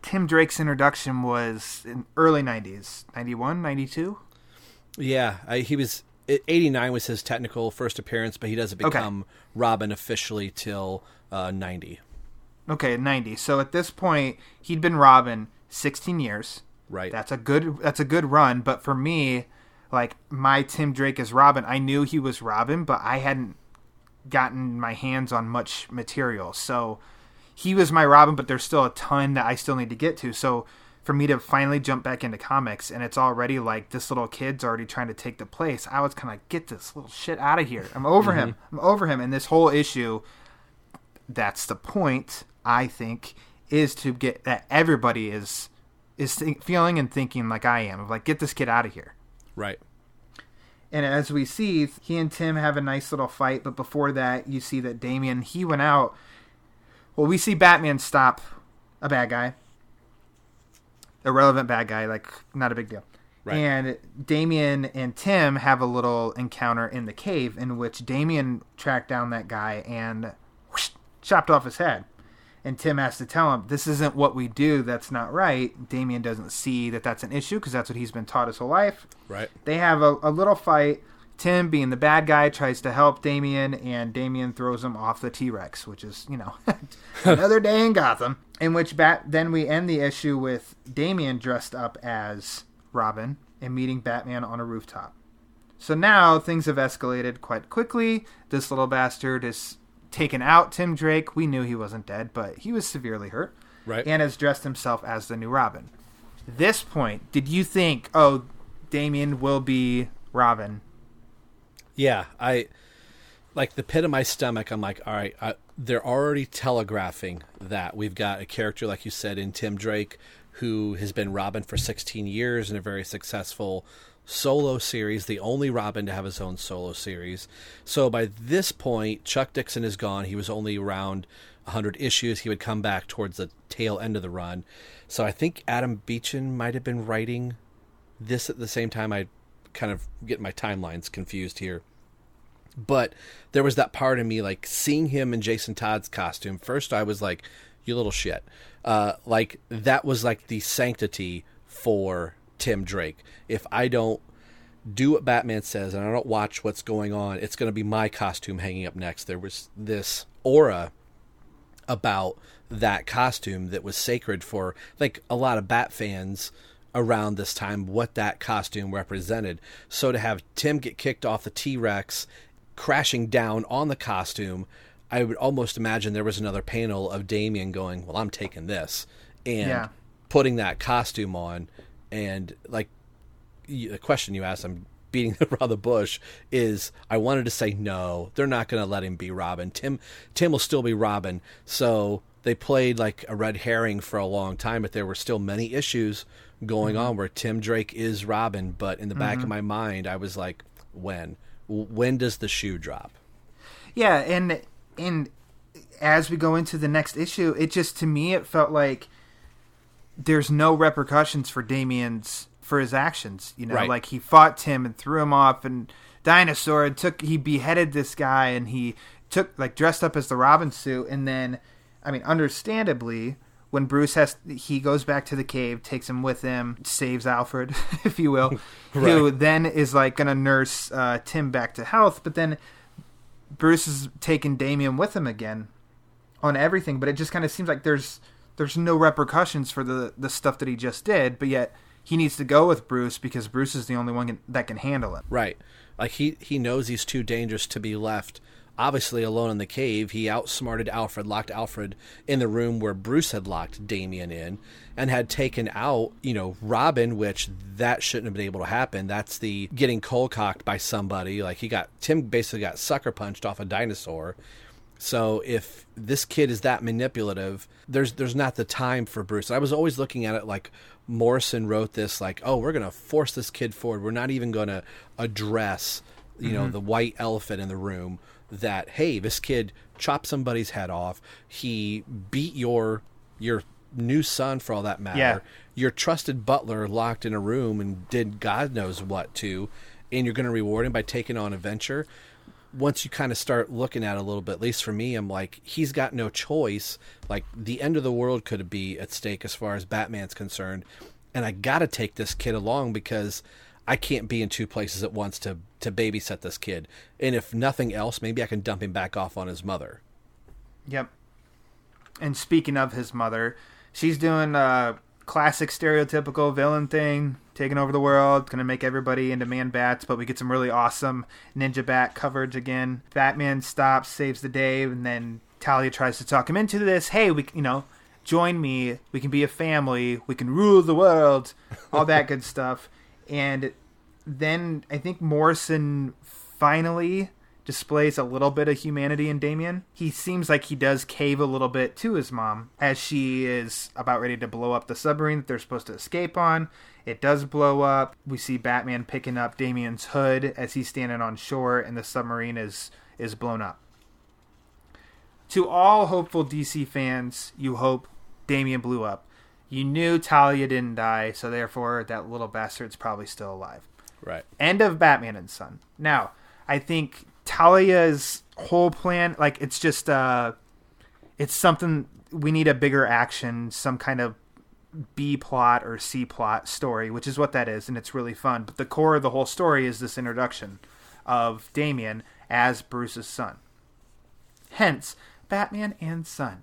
[SPEAKER 1] Tim Drake's introduction was in early 90s, 91, 92.
[SPEAKER 2] Yeah, I, he was. Eighty nine was his technical first appearance, but he doesn't
[SPEAKER 1] Okay.
[SPEAKER 2] become Robin officially till uh, ninety.
[SPEAKER 1] Okay, 90. So at this point, he'd been Robin 16 years.
[SPEAKER 2] Right.
[SPEAKER 1] That's a good that's a good run, but for me, like my Tim Drake as Robin, I knew he was Robin, but I hadn't gotten my hands on much material. So he was my Robin, but there's still a ton that I still need to get to. So for me to finally jump back into comics and it's already like this little kid's already trying to take the place, I was kind of get this little shit out of here. I'm over him. Mm-hmm. I'm over him. And this whole issue, that's the point. I think is to get that everybody is is think, feeling and thinking like I am of like get this kid out of here.
[SPEAKER 2] right.
[SPEAKER 1] And as we see, he and Tim have a nice little fight, but before that, you see that Damian he went out. Well, we see Batman stop a bad guy, irrelevant bad guy, like not a big deal.
[SPEAKER 2] Right.
[SPEAKER 1] And Damian and Tim have a little encounter in the cave in which Damian tracked down that guy and whoosh, chopped off his head. And Tim has to tell him, This isn't what we do. That's not right. Damian doesn't see that that's an issue because that's what he's been taught his whole life.
[SPEAKER 2] Right.
[SPEAKER 1] They have a, a little fight. Tim, being the bad guy, tries to help Damian, and Damian throws him off the T Rex, which is, you know, another day in Gotham. In which Bat, then we end the issue with Damian dressed up as Robin and meeting Batman on a rooftop. So now things have escalated quite quickly. This little bastard has taken out Tim Drake. We knew he wasn't dead, but he was severely hurt.
[SPEAKER 2] Right.
[SPEAKER 1] And has dressed himself as the new Robin. This point, did you think, oh, Damian will be Robin?
[SPEAKER 2] Yeah, I like the pit of my stomach. I'm like, all right, I, they're already telegraphing that we've got a character like you said in Tim Drake who has been Robin for 16 years in a very successful solo series, the only Robin to have his own solo series. So by this point, Chuck Dixon is gone. He was only around 100 issues. He would come back towards the tail end of the run. So I think Adam Beechen might have been writing this at the same time. I kind of get my timelines confused here. But there was that part of me, like seeing him in Jason Todd's costume. First, I was like, "You little shit!" Uh, like that was like the sanctity for Tim Drake. If I don't do what Batman says and I don't watch what's going on, it's going to be my costume hanging up next. There was this aura about that costume that was sacred for like a lot of Bat fans around this time what that costume represented. So to have Tim get kicked off the T-Rex crashing down on the costume, I would almost imagine there was another panel of Damian going, "Well, I'm taking this." And
[SPEAKER 1] Yeah.
[SPEAKER 2] putting that costume on and like the question you asked I'm beating around the bush is I wanted to say no, they're not going to let him be Robin. Tim Tim will still be Robin. So they played like a red herring for a long time, but there were still many issues going mm-hmm. on where Tim Drake is Robin. But in the back mm-hmm. of my mind, I was like, when? When does the shoe drop?
[SPEAKER 1] Yeah, and and as we go into the next issue, it just to me it felt like there's no repercussions for Damian's for his actions. You know, right. like he fought Tim and threw him off and dinosaur and took he beheaded this guy and he took like dressed up as the Robin suit and then I mean understandably when Bruce has he goes back to the cave, takes him with him, saves Alfred, if you will, right. who then is like gonna nurse uh, Tim back to health, but then Bruce is taking Damian with him again on everything, but it just kind of seems like there's there's no repercussions for the the stuff that he just did, but yet he needs to go with Bruce because Bruce is the only one can, that can handle it.
[SPEAKER 2] Right. Like he he knows he's too dangerous to be left obviously alone in the cave. He outsmarted Alfred, locked Alfred in the room where Bruce had locked Damian in, and had taken out, you know, Robin, which that shouldn't have been able to happen. That's the getting cold cocked by somebody. Like he got Tim basically got sucker punched off a dinosaur. So if this kid is that manipulative, there's there's not the time for Bruce. I was always looking at it like Morrison wrote this like, oh, we're gonna force this kid forward. We're not even gonna address, you mm-hmm. know, the white elephant in the room that hey, this kid chopped somebody's head off. He beat your your new son for all that matter. Yeah. Your trusted butler locked in a room and did God knows what to, and you're going to reward him by taking on a venture. Once you kind of start looking at it a little bit, at least for me, I'm like, he's got no choice. Like the end of the world could be at stake as far as Batman's concerned, and I got to take this kid along because I can't be in two places at once to to babysit this kid. And if nothing else, maybe I can dump him back off on his mother.
[SPEAKER 1] Yep. And speaking of his mother, she's doing a classic stereotypical villain thing, taking over the world, gonna make everybody into man bats, but we get some really awesome ninja bat coverage again. Batman stops, saves the day, and then Talia tries to talk him into this. Hey, we you know, join me, we can be a family, we can rule the world, all that good stuff. And then I think Morrison finally displays a little bit of humanity in Damian. He seems like he does cave a little bit to his mom as she is about ready to blow up the submarine that they're supposed to escape on. It does blow up. We see Batman picking up Damian's hood as he's standing on shore and the submarine is is blown up. To all hopeful DC fans, you hope Damian blew up. You knew Talia didn't die, so therefore that little bastard's probably still alive.
[SPEAKER 2] Right.
[SPEAKER 1] End of Batman and Son. Now, I think Talia's whole plan, like it's just uh it's something we need a bigger action, some kind of B plot or C plot story, which is what that is, and it's really fun. But the core of the whole story is this introduction of Damian as Bruce's son. Hence, Batman and Son.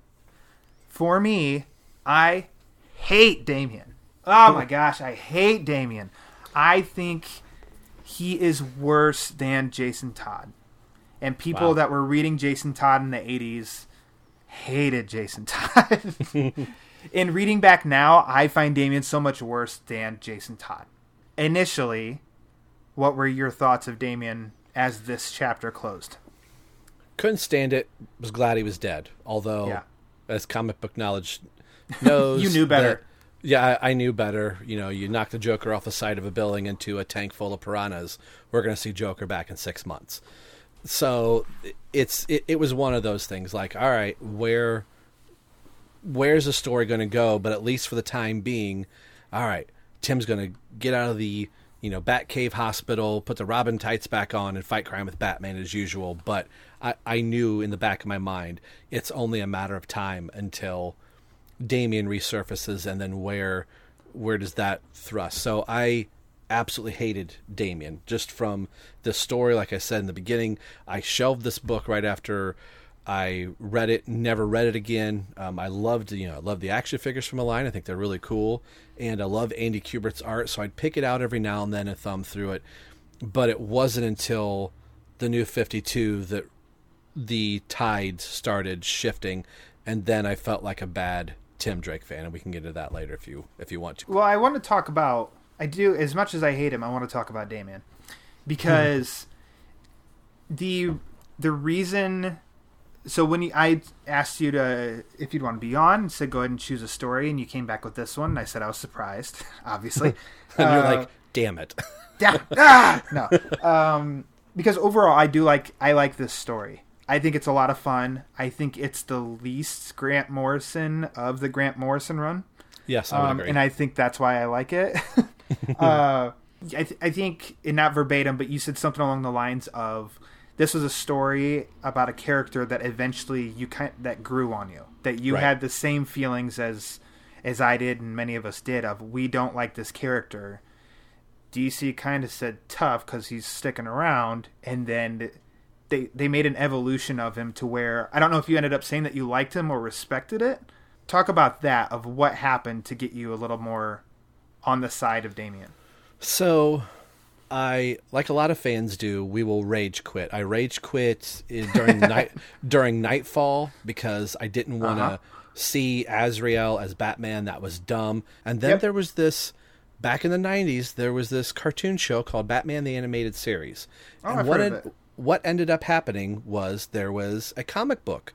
[SPEAKER 1] For me, I hate Damian. Oh my gosh, I hate Damian. I think he is worse than Jason Todd. And people wow. that were reading Jason Todd in the 80s hated Jason Todd. in reading back now, I find Damian so much worse than Jason Todd. Initially, what were your thoughts of Damian as this chapter closed?
[SPEAKER 2] Couldn't stand it. Was glad he was dead. Although, yeah. as comic book knowledge knows,
[SPEAKER 1] you knew better.
[SPEAKER 2] Yeah, I, I, knew better. You know, you knock the Joker off the side of a building into a tank full of piranhas. We're going to see Joker back in six months. So it's it, it was one of those things. Like, all right, where where's the story going to go? But at least for the time being, all right, Tim's going to get out of the you know Batcave Hospital, put the Robin tights back on, and fight crime with Batman as usual. But I, I knew in the back of my mind it's only a matter of time until Damian resurfaces, and then where where does that thrust? So I absolutely hated Damian just from the story. Like I said in the beginning, I shelved this book right after I read it. Never read it again. Um, I loved you know I love the action figures from a line. I think they're really cool, and I love Andy Kubert's art. So I'd pick it out every now and then and thumb through it. But it wasn't until the new 52 that the tide started shifting and then I felt like a bad Tim Drake fan, and we can get into that later if you if you want to.
[SPEAKER 1] Well, I want to talk about. I do as much as I hate him. I want to talk about Damian. because the the reason so when you, I asked you to if you'd want to be on, said go ahead and choose a story, and you came back with this one. I said I was surprised, obviously.
[SPEAKER 2] and you're
[SPEAKER 1] Uh,
[SPEAKER 2] like, damn it.
[SPEAKER 1] yeah, ah, no, um, because overall I do like I like this story. I think it's a lot of fun. I think it's the least Grant Morrison of the Grant Morrison run.
[SPEAKER 2] yes, I would
[SPEAKER 1] Um,
[SPEAKER 2] agree.
[SPEAKER 1] and I think that's why I like it. uh, I, th- I think, and not verbatim, but you said something along the lines of this was a story about a character that eventually you kind that grew on you, that you
[SPEAKER 2] Right.
[SPEAKER 1] had the same feelings as as I did and many of us did of we don't like this character. DC kind of said tough because he's sticking around, and then they they made an evolution of him to where I don't know if you ended up saying that you liked him or respected it. Talk about that of what happened to get you a little more on the side of Damian.
[SPEAKER 2] So, I like a lot of fans do. We will rage quit. I rage quit during night during Knightfall because I didn't want to
[SPEAKER 1] Uh-huh.
[SPEAKER 2] see Azrael as Batman. That was dumb. And then
[SPEAKER 1] Yep.
[SPEAKER 2] there was this back in the '90s. There was this cartoon show called Batman the Animated Series.
[SPEAKER 1] Oh,
[SPEAKER 2] and
[SPEAKER 1] I've
[SPEAKER 2] what
[SPEAKER 1] heard of it.
[SPEAKER 2] What ended up happening was there was a comic book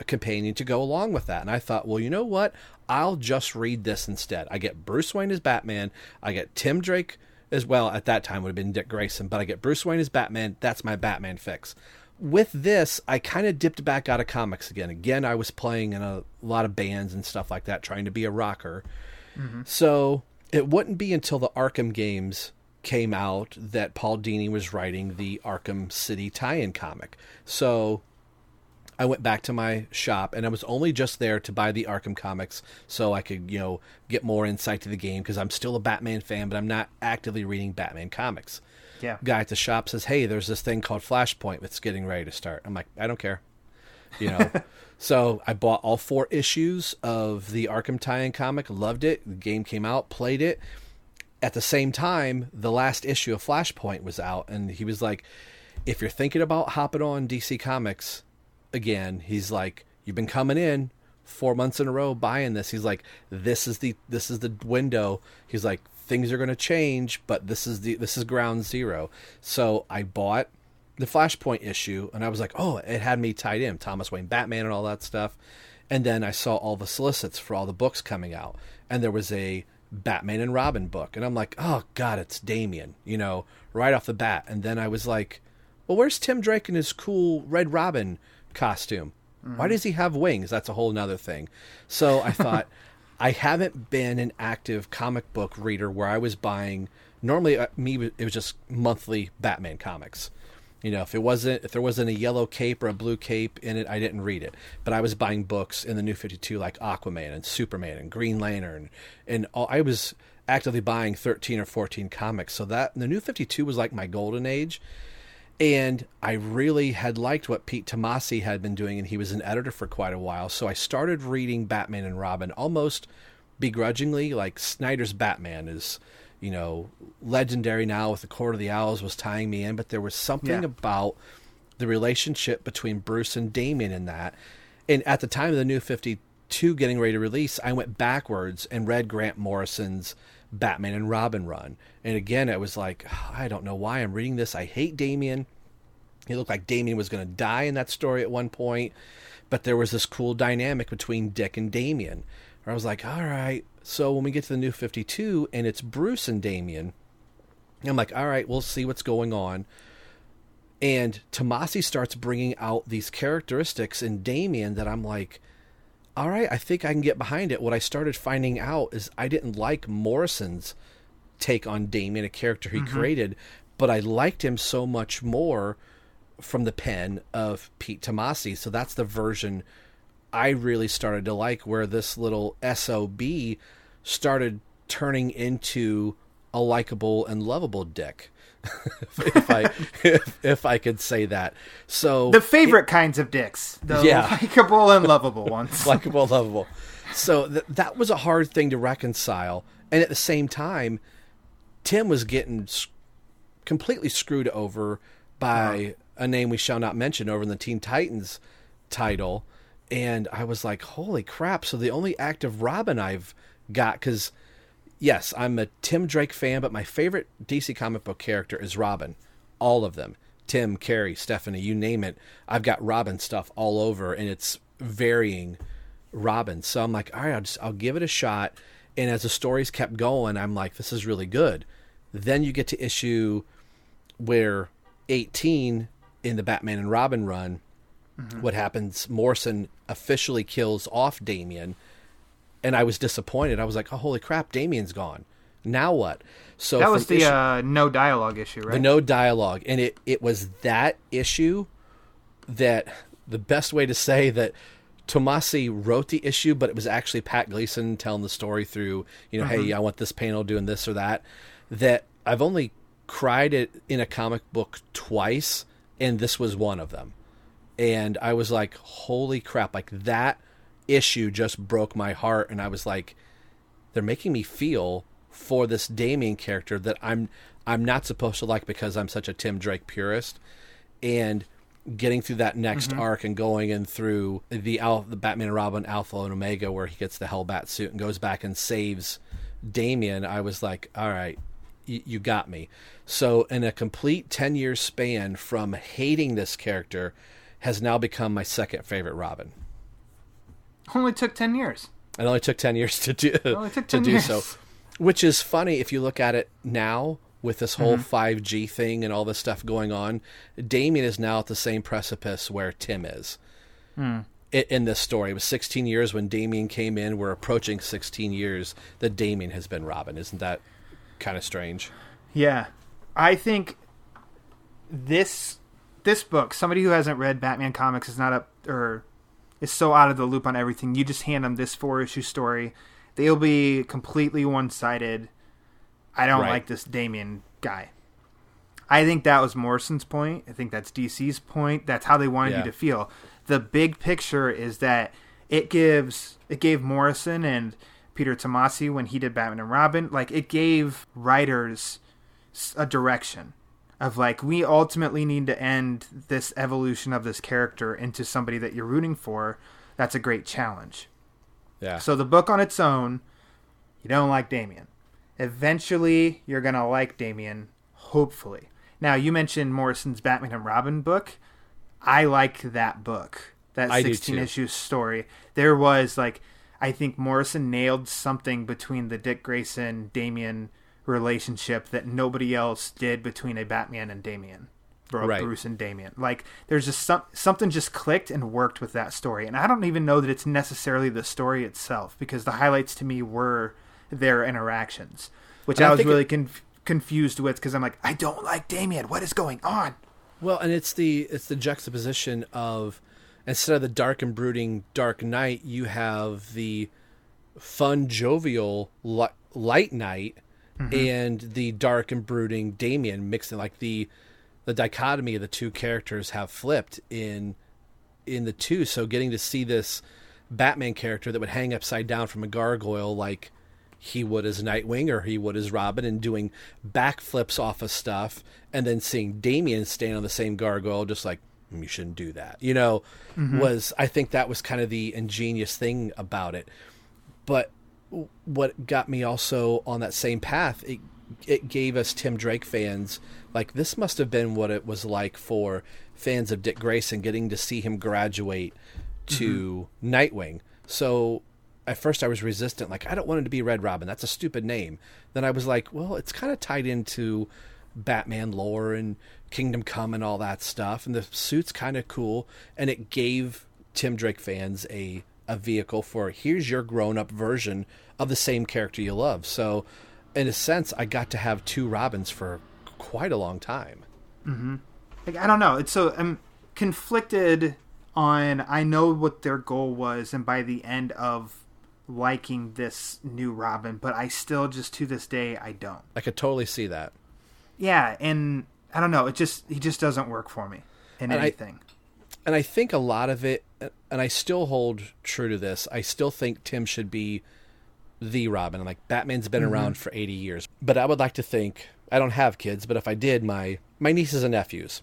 [SPEAKER 2] a companion to go along with that. And I thought, well, you know what? I'll just read this instead. I get Bruce Wayne as Batman. I get Tim Drake as well. At that time would have been Dick Grayson, but I get Bruce Wayne as Batman. That's my Batman fix. With this, I kind of dipped back out of comics again. Again, I was playing in a lot of bands and stuff like that, trying to be a rocker. Mm-hmm. So it wouldn't be until the Arkham games came out that Paul Dini was writing the Arkham City tie-in comic. So I went back to my shop and I was only just there to buy the Arkham comics so I could, you know, get more insight to the game because I'm still a Batman fan, but I'm not actively reading Batman comics.
[SPEAKER 1] Yeah.
[SPEAKER 2] Guy at the shop says, "Hey, there's this thing called Flashpoint that's getting ready to start." I'm like, "I don't care." You know. so, I bought all four issues of the Arkham tie-in comic, loved it. The game came out, played it. At the same time, the last issue of Flashpoint was out and he was like, "If you're thinking about hopping on DC Comics, again he's like you've been coming in four months in a row buying this. He's like this is the this is the window. He's like things are going to change but this is the this is ground zero. So i bought the flashpoint issue and i was like oh it had me tied in thomas wayne batman and all that stuff. And then i saw all the solicits for all the books coming out and there was a batman and robin book and i'm like oh god it's Damian you know right off the bat and then i was like well, where's Tim Drake in his cool Red Robin costume? Why does he have wings? That's a whole nother thing. So I thought, I haven't been an active comic book reader where I was buying. Normally, uh, me it was just monthly Batman comics. You know, if it wasn't if there wasn't a yellow cape or a blue cape in it, I didn't read it. But I was buying books in the New Fifty Two like Aquaman and Superman and Green Lantern, and all, I was actively buying thirteen or fourteen comics. So that the New Fifty Two was like my golden age and I really had liked what Pete Tomasi had been doing, and he was an editor for quite a while. So I started reading Batman and Robin almost begrudgingly. Like Snyder's Batman is, you know, legendary now with the Court of the Owls was tying me in, but there was something
[SPEAKER 1] Yeah.
[SPEAKER 2] about the relationship between Bruce and Damian in that. And at the time of the New Fifty Two getting ready to release, I went backwards and read Grant Morrison's Batman and Robin run. And again, it was like, I don't know why I'm reading this. I hate Damian. It looked like Damian was going to die in that story at one point, but there was this cool dynamic between Dick and Damian. Where I was like, all right. So when we get to the new 52 and it's Bruce and Damian, I'm like, all right, we'll see what's going on. And Tomasi starts bringing out these characteristics in Damian that I'm like, all right, I think I can get behind it. What I started finding out is I didn't like Morrison's take on Damian, a character he mm-hmm. created, but I liked him so much more from the pen of Pete Tomasi. So that's the version I really started to like, where this little SOB started turning into a likable and lovable dick. if I if, if I could say that. So
[SPEAKER 1] The favorite kinds of dicks, the
[SPEAKER 2] Yeah.
[SPEAKER 1] likable and lovable ones.
[SPEAKER 2] likable, lovable. So th- that was a hard thing to reconcile, and at the same time, Tim was getting s- completely screwed over by a name we shall not mention over in the Teen Titans title, and I was like, "Holy crap!" So the only active Robin I've got because. Yes, I'm a Tim Drake fan, but my favorite DC comic book character is Robin. all of them. Tim, Carrie, Stephanie, you name it. I've got Robin stuff all over, and it's varying Robin. So I'm like, all right, I'll just I'll give it a shot. And as the stories kept going, I'm like, this is really good. Then you get to issue where 18 in the Batman and Robin run, what happens? Morrison officially kills off Damian, and I was disappointed. I was like, oh, holy crap, Damian's gone. Now what? So
[SPEAKER 1] That was the
[SPEAKER 2] issue-
[SPEAKER 1] uh, no dialogue issue, right?
[SPEAKER 2] the no dialogue and it it was that issue that the best way to say that Tomasi wrote the issue but it was actually Pat Gleason telling the story through you know hey I want this panel doing this or that that I've only cried it in a comic book twice and this was one of them and I was like holy crap like that issue just broke my heart. And I was like they're making me feel for this Damian character that I'm I'm not supposed to like because I'm such a Tim Drake purist, and getting through that next mm-hmm. arc and going in through the Al, the Batman and Robin Alpha and Omega where he gets the Hellbat suit and goes back and saves Damian, I was like, all right, y- you got me. So in a complete ten year span from hating this character, has now become my second favorite Robin.
[SPEAKER 1] Only took ten years.
[SPEAKER 2] It only took 10 years to do, to do
[SPEAKER 1] years.
[SPEAKER 2] so. Which is funny if you look at it now with this whole
[SPEAKER 1] Mm-hmm.
[SPEAKER 2] 5G thing and all this stuff going on. Damian is now at the same precipice where Tim is. I- In this story, it was 16 years when Damian came in. We're approaching 16 years that Damien has been Robin. Isn't that kind of strange?
[SPEAKER 1] Yeah, I think this this book. Somebody who hasn't read Batman comics is not up or is so out of the loop on everything. You just hand them this four issue story, they'll be completely one sided. I don't
[SPEAKER 2] Right.
[SPEAKER 1] like this Damian guy. I think that was Morrison's point. I think that's DC's point. That's how they wanted
[SPEAKER 2] Yeah.
[SPEAKER 1] you to feel. The big picture is that it gives it gave Morrison and Peter Tomasi when he did Batman and Robin, like it gave writers a direction of like we ultimately need to end this evolution of this character into somebody that you're rooting for. That's a great challenge.
[SPEAKER 2] Yeah.
[SPEAKER 1] So the book on its own, you don't like Damian. Eventually, you're gonna like Damian. Hopefully. Now you mentioned Morrison's Batman and Robin book. I like that book. That
[SPEAKER 2] I
[SPEAKER 1] 16 issue story. There was like, I think Morrison nailed something between the Dick Grayson Damian relationship that nobody else did between a Batman and Damian. Bro,
[SPEAKER 2] Right.
[SPEAKER 1] Bruce and Damian. Like, there's just some something just clicked and worked with that story. And I don't even know that it's necessarily the story itself because the highlights to me were their interactions, which
[SPEAKER 2] I
[SPEAKER 1] I was
[SPEAKER 2] think it-
[SPEAKER 1] really conf- confused with because I'm like, I don't like Damian. What is going on?
[SPEAKER 2] Well, and it's the it's the juxtaposition of instead of the dark and brooding Dark Knight, you have the fun, jovial li- Light Knight and the dark and brooding Damian mixed in like the the dichotomy of the two characters have flipped in in the two. So getting to see this Batman character that would hang upside down from a gargoyle like he would as Nightwing or he would as Robin and doing backflips off of stuff and then seeing Damian stand on the same gargoyle just like "Mm, you shouldn't do that. You know, was I think that was kind of the ingenious thing about it. But what got me also on that same path, it it gave us Tim Drake fans like this must have been what it was like for fans of Dick Grayson getting to see him graduate to mm-hmm. Nightwing. So at first I was resistant, like I don't want him to be Red Robin. That's a stupid name. Then I was like, well, it's kind of tied into Batman lore and Kingdom Come and all that stuff, and the suit's kind of cool, and it gave Tim Drake fans a a vehicle for here's your grown up version of the same character you love. So, in a sense, I got to have two Robins for quite a long time. Mm-hmm.
[SPEAKER 1] like I don't know. It's so I'm conflicted on I know what their goal was and by the end of liking this new Robin, but I still just to this day I don't.
[SPEAKER 2] I could totally see that.
[SPEAKER 1] Yeah, and I don't know, it just he just doesn't work for me in
[SPEAKER 2] And I-
[SPEAKER 1] anything.
[SPEAKER 2] And I think a lot of it, and I still hold true to this. I still think Tim should be the Robin. Like Batman's been mm-hmm. around for eighty years, but I would like to think I don't have kids, but if I did, my my nieces and nephews,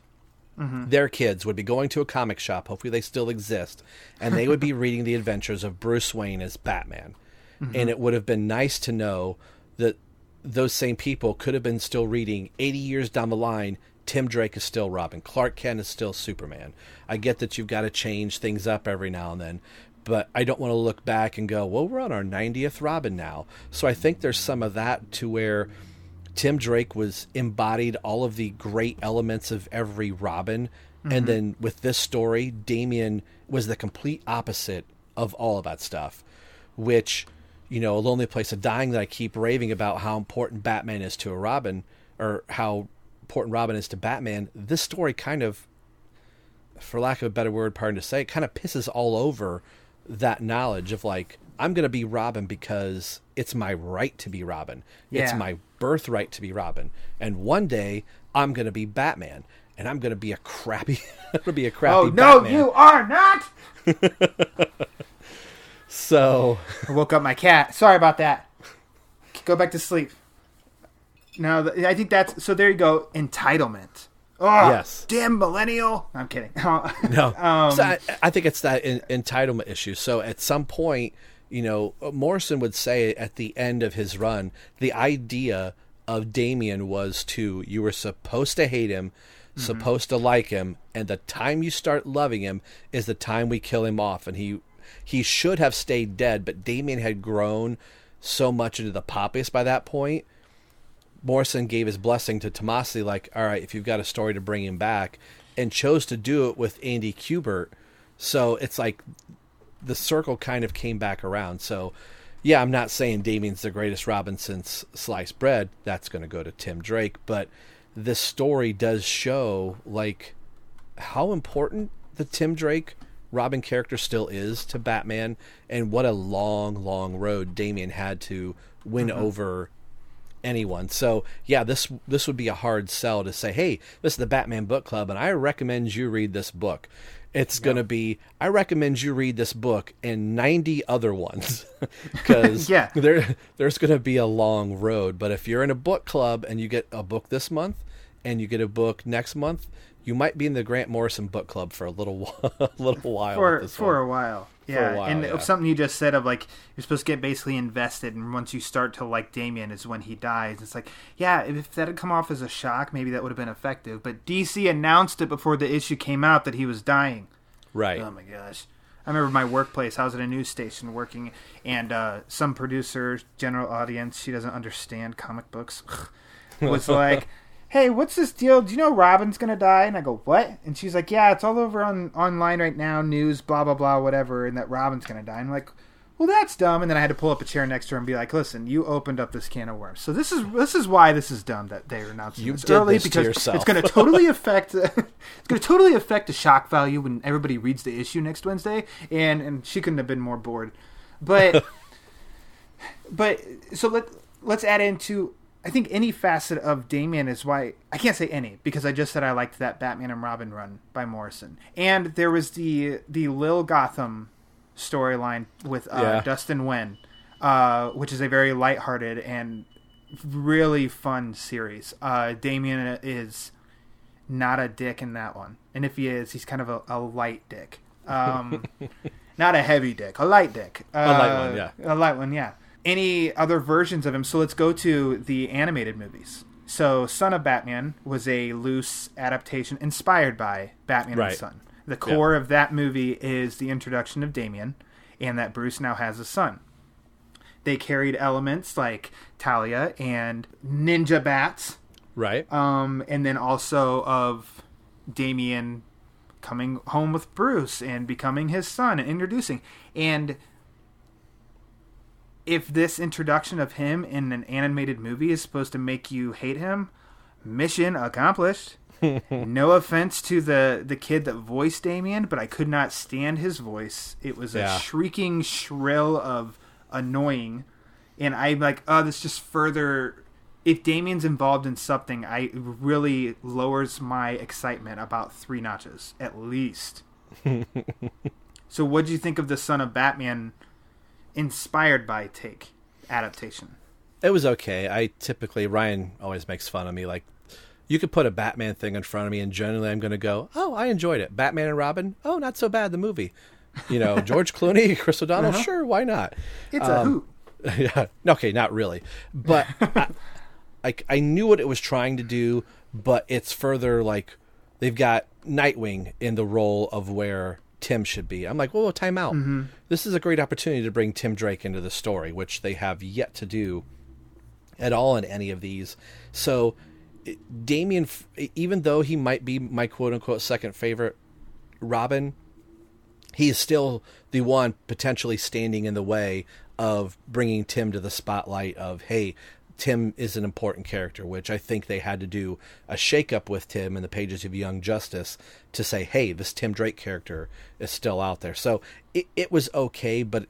[SPEAKER 2] mm-hmm. their kids would be going to a comic shop. Hopefully, they still exist, and they would be reading the adventures of Bruce Wayne as Batman. Mm-hmm. And it would have been nice to know that those same people could have been still reading 80 years down the line Tim Drake is still Robin. Clark Kent is still Superman. I get that you've got to change things up every now and then, but I don't want to look back and go, well, we're on our 90th Robin now. So I think there's some of that to where Tim Drake was embodied all of the great elements of every Robin. Mm-hmm. And then with this story, Damian was the complete opposite of all of that stuff, which, you know, A Lonely Place of Dying that I keep raving about how important Batman is to a Robin or how important Robin is to Batman. This story kind of, for lack of a better word, pardon to say, kind of pisses all over that knowledge of like, I'm going to be Robin because it's my right to be Robin. Yeah. It's my birthright to be Robin. And one day I'm going to be Batman and I'm going to be a crappy I'm going to be a crappy Oh
[SPEAKER 1] no,
[SPEAKER 2] Batman.
[SPEAKER 1] you are not.
[SPEAKER 2] so,
[SPEAKER 1] I woke up my cat. Sorry about that. Go back to sleep. No, I think that's so there you go, entitlement. Oh, yes. Damn millennial. I'm kidding.
[SPEAKER 2] no. Um, so I, I, think it's that in, entitlement issue. So at some point, you know, Morrison would say at the end of his run, the idea of Damian was to you were supposed to hate him, mm-hmm. supposed to like him, and the time you start loving him is the time we kill him off. And he he should have stayed dead, but Damian had grown so much into the poppiest by that point. Morrison gave his blessing to Tomasi, like, all right, if you've got a story to bring him back, and chose to do it with Andy Kubert. So it's like the circle kind of came back around. So, yeah, I'm not saying Damian's the greatest Robin since sliced bread. That's going to go to Tim Drake. But this story does show, like, how important the Tim Drake Robin character still is to Batman, and what a long, long road Damian had to win mm-hmm. over anyone. So yeah, this this would be a hard sell to say, hey, this is the Batman Book Club, and I recommend you read this book. It's going to be, I recommend you read this book and 90 other ones because yeah. there, there's going to be a long road. But if you're in a book club and you get a book this month and you get a book next month, you might be in the Grant Morrison book club for a little while, a little while.
[SPEAKER 1] For, for a while. Yeah. A while, and yeah. something you just said of like, you're supposed to get basically invested. And once you start to like Damian is when he dies. It's like, yeah, if that had come off as a shock, maybe that would have been effective. But DC announced it before the issue came out that he was dying.
[SPEAKER 2] Right.
[SPEAKER 1] Oh my gosh. I remember my workplace. I was at a news station working, and uh, some producer, general audience, she doesn't understand comic books, was like, "Hey, what's this deal? Do you know Robin's gonna die?" And I go, "What?" And she's like, "Yeah, it's all over on online right now, news, blah blah blah, whatever, and that Robin's gonna die." And I'm like, well, that's dumb. And then I had to pull up a chair next to her and be like, listen, you opened up this can of worms. So this is this is why this is dumb that they're announcing
[SPEAKER 2] you
[SPEAKER 1] this
[SPEAKER 2] early
[SPEAKER 1] this
[SPEAKER 2] because it's
[SPEAKER 1] going to totally affect it's going to totally affect the shock value when everybody reads the issue next Wednesday. And and she couldn't have been more bored. But but so let let's add into I think any facet of Damian is why I can't say any because I just said I liked that Batman and Robin run by Morrison. And there was the the Lil Gotham storyline with uh, yeah. Dustin Nguyen, uh, which is a very lighthearted and really fun series. Uh, Damian is not a dick in that one, and if he is, he's kind of a, a light dick. Um, not a heavy dick, a light dick.
[SPEAKER 2] a light one, yeah.
[SPEAKER 1] A light one, yeah. Any other versions of him? So let's go to the animated movies. So, Son of Batman was a loose adaptation inspired by Batman right. and Son. The core yeah. of that movie is the introduction of Damian and that Bruce now has a son. They carried elements like Talia and ninja bats.
[SPEAKER 2] Right.
[SPEAKER 1] Um, and then also of Damian coming home with Bruce and becoming his son and introducing. And if this introduction of him in an animated movie is supposed to make you hate him, mission accomplished no offense to the the kid that voiced Damian, but I could not stand his voice. It was a yeah. shrieking shrill of annoying, and I'm like, oh, this just further. If Damian's involved in something, I really lowers my excitement about three notches at least. so, what do you think of the Son of Batman, inspired by Take adaptation?
[SPEAKER 2] It was okay. I typically Ryan always makes fun of me like you could put a Batman thing in front of me, and generally I'm going to go, "Oh, I enjoyed it." Batman and Robin, oh, not so bad. The movie, you know, George Clooney, Chris O'Donnell, uh-huh. sure, why not?
[SPEAKER 1] It's um, a hoot.
[SPEAKER 2] Yeah, okay, not really, but I, like I knew what it was trying to do, but it's further like they've got Nightwing in the role of where Tim should be. I'm like, well, time out.
[SPEAKER 1] Mm-hmm.
[SPEAKER 2] This is a great opportunity to bring Tim Drake into the story, which they have yet to do at all in any of these. So, Damian, even though he might be my quote unquote second favorite Robin, he is still the one potentially standing in the way of bringing Tim to the spotlight of, hey, Tim is an important character, which I think they had to do a shakeup with Tim in the pages of Young Justice to say, hey, this Tim Drake character is still out there. So it, it was okay, but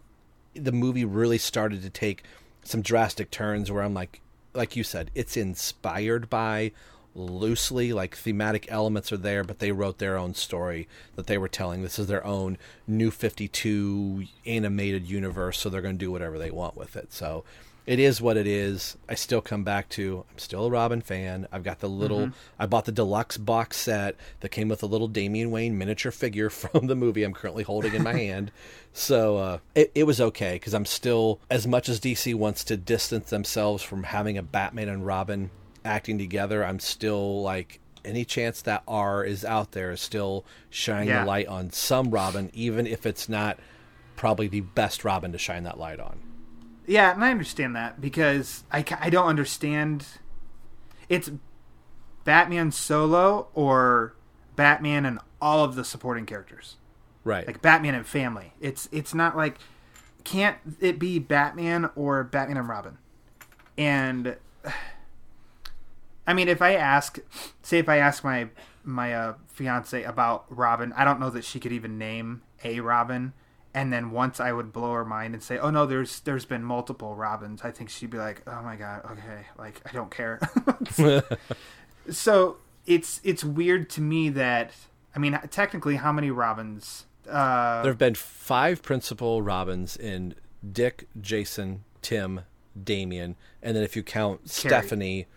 [SPEAKER 2] the movie really started to take some drastic turns where I'm like, like you said, it's inspired by loosely, like thematic elements are there, but they wrote their own story that they were telling. This is their own new 52 animated universe, so they're going to do whatever they want with it. So it is what it is. I still come back to I'm still a Robin fan. I've got the little I bought the deluxe box set that came with a little Damian Wayne miniature figure from the movie I'm currently holding in my hand. So uh, it, it was okay because I'm still as much as DC wants to distance themselves from having a Batman and Robin acting together. I'm still like any chance that R is out there is still shining
[SPEAKER 1] Yeah.
[SPEAKER 2] the light on some Robin, even if it's not probably the best Robin to shine that light on.
[SPEAKER 1] Yeah, and I understand that because I, I don't understand. It's Batman solo or Batman and all of the supporting characters,
[SPEAKER 2] Right.
[SPEAKER 1] like Batman and family. It's it's not like can't it be Batman or Batman and Robin? And I mean, if I ask, say, if I ask my my uh, fiance about Robin, I don't know that she could even name a Robin. And then once I would blow her mind and say, "Oh no, there's there's been multiple Robins," I think she'd be like, "Oh my god, okay, like I don't care." so it's it's weird to me that I mean, technically, how many Robins? Uh,
[SPEAKER 2] There have been five principal Robins in Dick, Jason, Tim, Damian, and then if you count Stephanie,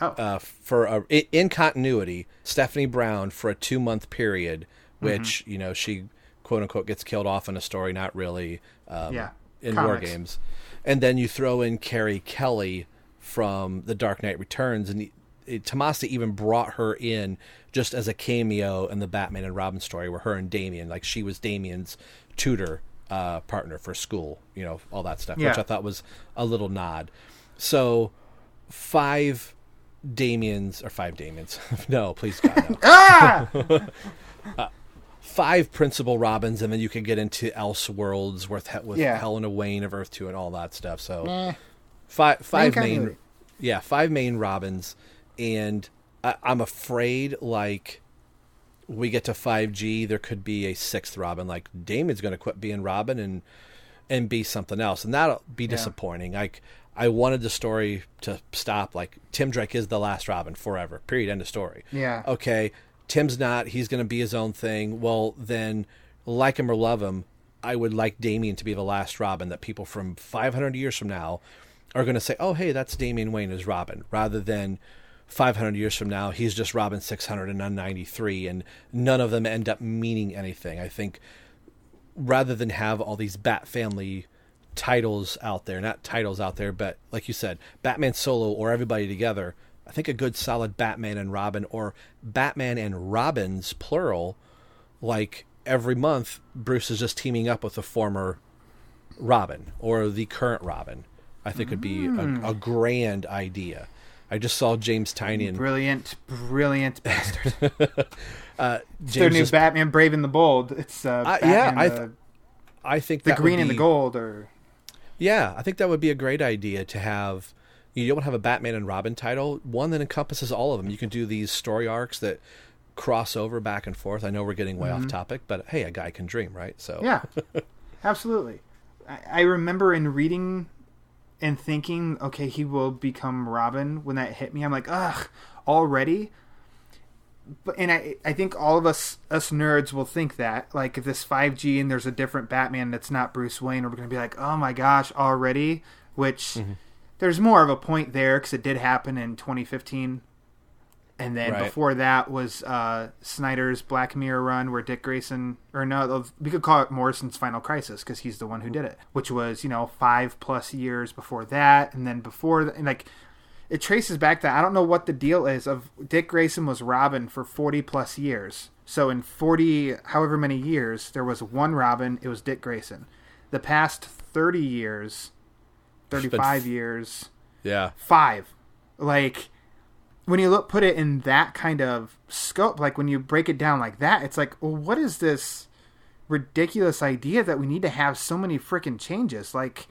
[SPEAKER 1] Oh.
[SPEAKER 2] uh, for a, in continuity, Stephanie Brown for a two month period, which
[SPEAKER 1] Mm-hmm.
[SPEAKER 2] you know she quote unquote gets killed off in a story, not really. Um,
[SPEAKER 1] Yeah.
[SPEAKER 2] in war games, and then you throw in Carrie Kelly from The Dark Knight Returns, and it, Tomasi even brought her in just as a cameo in the Batman and Robin story, where her and Damian, like she was Damian's tutor uh, partner for school, you know, all that stuff, which I thought was a little nod. So five Damians or five Damians, no, please God, no
[SPEAKER 1] ah!
[SPEAKER 2] five principal Robins, and then you can get into Elseworlds with with
[SPEAKER 1] Yeah.
[SPEAKER 2] Helena Wayne of Earth Two and all that stuff. So five five
[SPEAKER 1] Main
[SPEAKER 2] yeah, five main Robins, and I, I'm afraid like we get to five G, there could be a sixth Robin. Like Damon's going to quit being Robin and and be something else, and that'll be disappointing. Like I wanted the story to stop. Like Tim Drake is the last Robin forever. Period. End of story
[SPEAKER 1] Yeah.
[SPEAKER 2] okay, Tim's not, he's going to be his own thing. Well, then, like him or love him, I would like Damian to be the last Robin that people from 500 years from now are going to say, oh, hey, that's Damian Wayne as Robin, rather than 500 years from now, he's just Robin 693, and none of them end up meaning anything. I think rather than have all these Bat Family titles out there, not titles out there, but like you said, Batman solo or everybody together, I think a good solid Batman and Robin or Batman and Robins plural, like every month Bruce is just teaming up with a former Robin or the current Robin. I think would be a, a grand idea. I just saw James Tynion.
[SPEAKER 1] Brilliant, brilliant bastard.
[SPEAKER 2] Uh,
[SPEAKER 1] It's their new
[SPEAKER 2] just-
[SPEAKER 1] Batman Brave and the Bold. It's uh,
[SPEAKER 2] Uh, yeah, I
[SPEAKER 1] the,
[SPEAKER 2] I think
[SPEAKER 1] the green and the gold, or
[SPEAKER 2] Yeah, I think that would be a great idea to have. You don't have a Batman and Robin title, one that encompasses all of them. You can do these story arcs that cross over back and forth. I know we're getting way off mm-hmm. topic, but hey, a guy can dream, right? So
[SPEAKER 1] yeah, absolutely. I, I remember in reading and thinking, okay, he will become Robin. When that hit me, I'm like, ugh, already. But and I I think all of us us nerds will think that like if this 5G and there's a different Batman that's not Bruce Wayne, we're gonna be like, oh my gosh, already. Which mm-hmm. There's more of a point there because it did happen in 2015. And then
[SPEAKER 2] Right.
[SPEAKER 1] before that was uh, Snyder's Black Mirror run, where Dick Grayson, or no, we could call it Morrison's Final Crisis because he's the one who did it, which was you know five plus years before that, and then before, th- and like it traces back that I don't know what the deal is of Dick Grayson was Robin for 40 plus years. So in 40 however many years there was one Robin, it was Dick Grayson. The past 30 years, 35 years,
[SPEAKER 2] Yeah.
[SPEAKER 1] 5. Like when you look put it in that kind of scope, like when you break it down like that, it's like, well, what is this ridiculous idea that we need to have so many freaking changes? Like,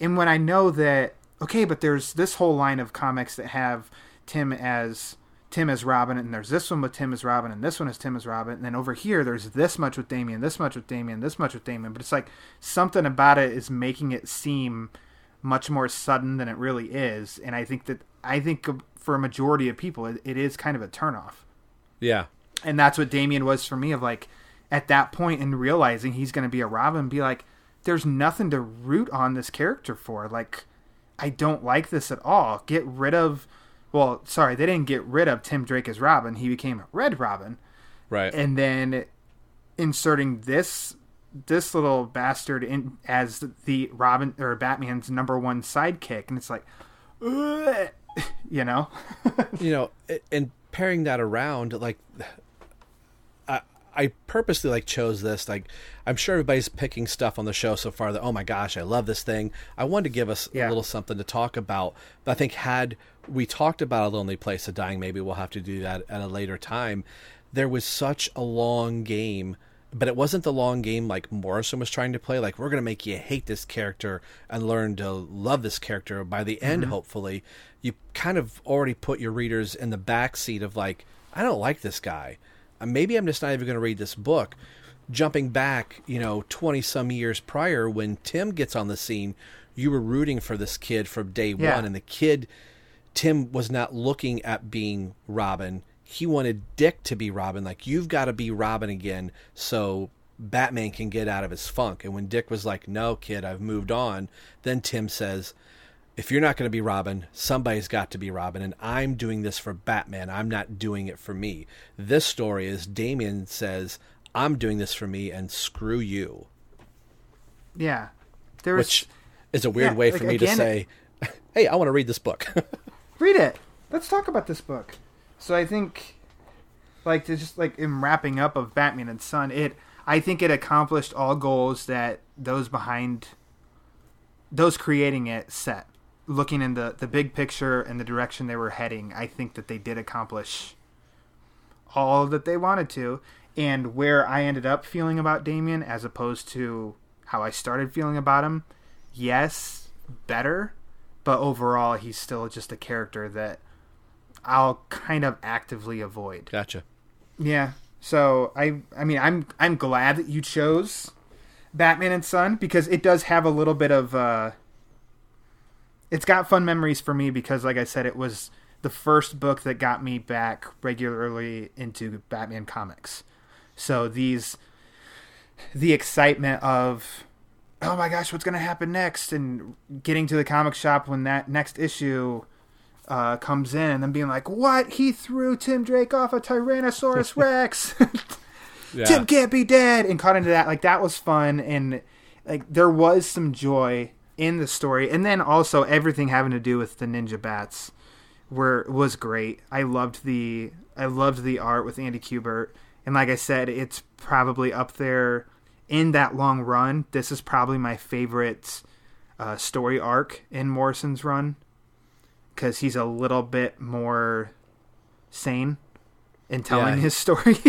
[SPEAKER 1] and when I know that, okay, but there's this whole line of comics that have Tim as Tim as Robin, and there's this one with Tim as Robin, and this one is Tim as Robin, and then over here there's this much with Damian, this much with Damian, this much with Damian, but it's like something about it is making it seem much more sudden than it really is, and I think that I think for a majority of people it, it is kind of a turnoff.
[SPEAKER 2] Yeah.
[SPEAKER 1] and that's what Damian was for me of like at that point in realizing he's going to be a Robin be like there's nothing to root on this character for. Like I don't like this at all. Get rid of well sorry they didn't get rid of Tim Drake as Robin. He became Red Robin.
[SPEAKER 2] Right.
[SPEAKER 1] and then inserting this this little bastard in as the Robin or Batman's number one sidekick and it's like ugh, you know
[SPEAKER 2] you know, and pairing that around, like, I, I purposely like chose this. Like, I'm sure everybody's picking stuff on the show so far that, oh my gosh, I love this thing. I wanted to give us
[SPEAKER 1] Yeah.
[SPEAKER 2] a little something to talk about. But I think had we talked about a lonely place of dying, maybe we'll have to do that at a later time. There was such a long game. But it wasn't the long game like Morrison was trying to play. Like we're gonna make you hate this character and learn to love this character. By the end, hopefully, you kind of already put your readers in the back seat of like, I don't like this guy. Uh, Maybe I'm just not even going to read this book. Jumping back, you know, 20 some years prior when Tim gets on the scene, you were rooting for this kid from day
[SPEAKER 1] Yeah.
[SPEAKER 2] one. And the kid, Tim was not looking at being Robin. He wanted Dick to be Robin. Like, you've got to be Robin again so Batman can get out of his funk. And when Dick was like, no, kid, I've moved on, then Tim says, if you're not going to be Robin, somebody's got to be Robin, and I'm doing this for Batman. I'm not doing it for me. This story is Damian says, I'm doing this for me, and screw you.
[SPEAKER 1] yeah there's
[SPEAKER 2] Which is a weird
[SPEAKER 1] Yeah,
[SPEAKER 2] way
[SPEAKER 1] like,
[SPEAKER 2] for me to say, hey, I want to read this book.
[SPEAKER 1] read it. Let's talk about this book. So I think, like, to just like in wrapping up of Batman and Son, it I think it accomplished all goals that those behind, those creating it set. Looking in the the big picture and the direction they were heading, I think that they did accomplish all that they wanted to. And where I ended up feeling about Damian, as opposed to how I started feeling about him, yes, better but overall he's still just a character that I'll kind of actively avoid.
[SPEAKER 2] gotcha.
[SPEAKER 1] Yeah. So I I mean I'm I'm glad that you chose Batman and Son because it does have a little bit of uh it's got fun memories for me because like I said it was the first book that got me back regularly into Batman comics. So these the excitement of oh my gosh, what's going to happen next? And getting to the comic shop when that next issue uh, comes in and then being like, what? He threw Tim Drake off a Tyrannosaurus Rex.
[SPEAKER 2] Yeah.
[SPEAKER 1] Tim can't be dead. And caught into that. Like, that was fun. And, like, there was some joy in the story. And then also everything having to do with the Ninja Bats were was great. I loved the I loved the art with Andy Kubert. And like I said, it's probably up there in that long run. This is probably my favorite uh, story arc in Morrison's run because he's a little bit more sane in telling
[SPEAKER 2] Yeah.
[SPEAKER 1] his story.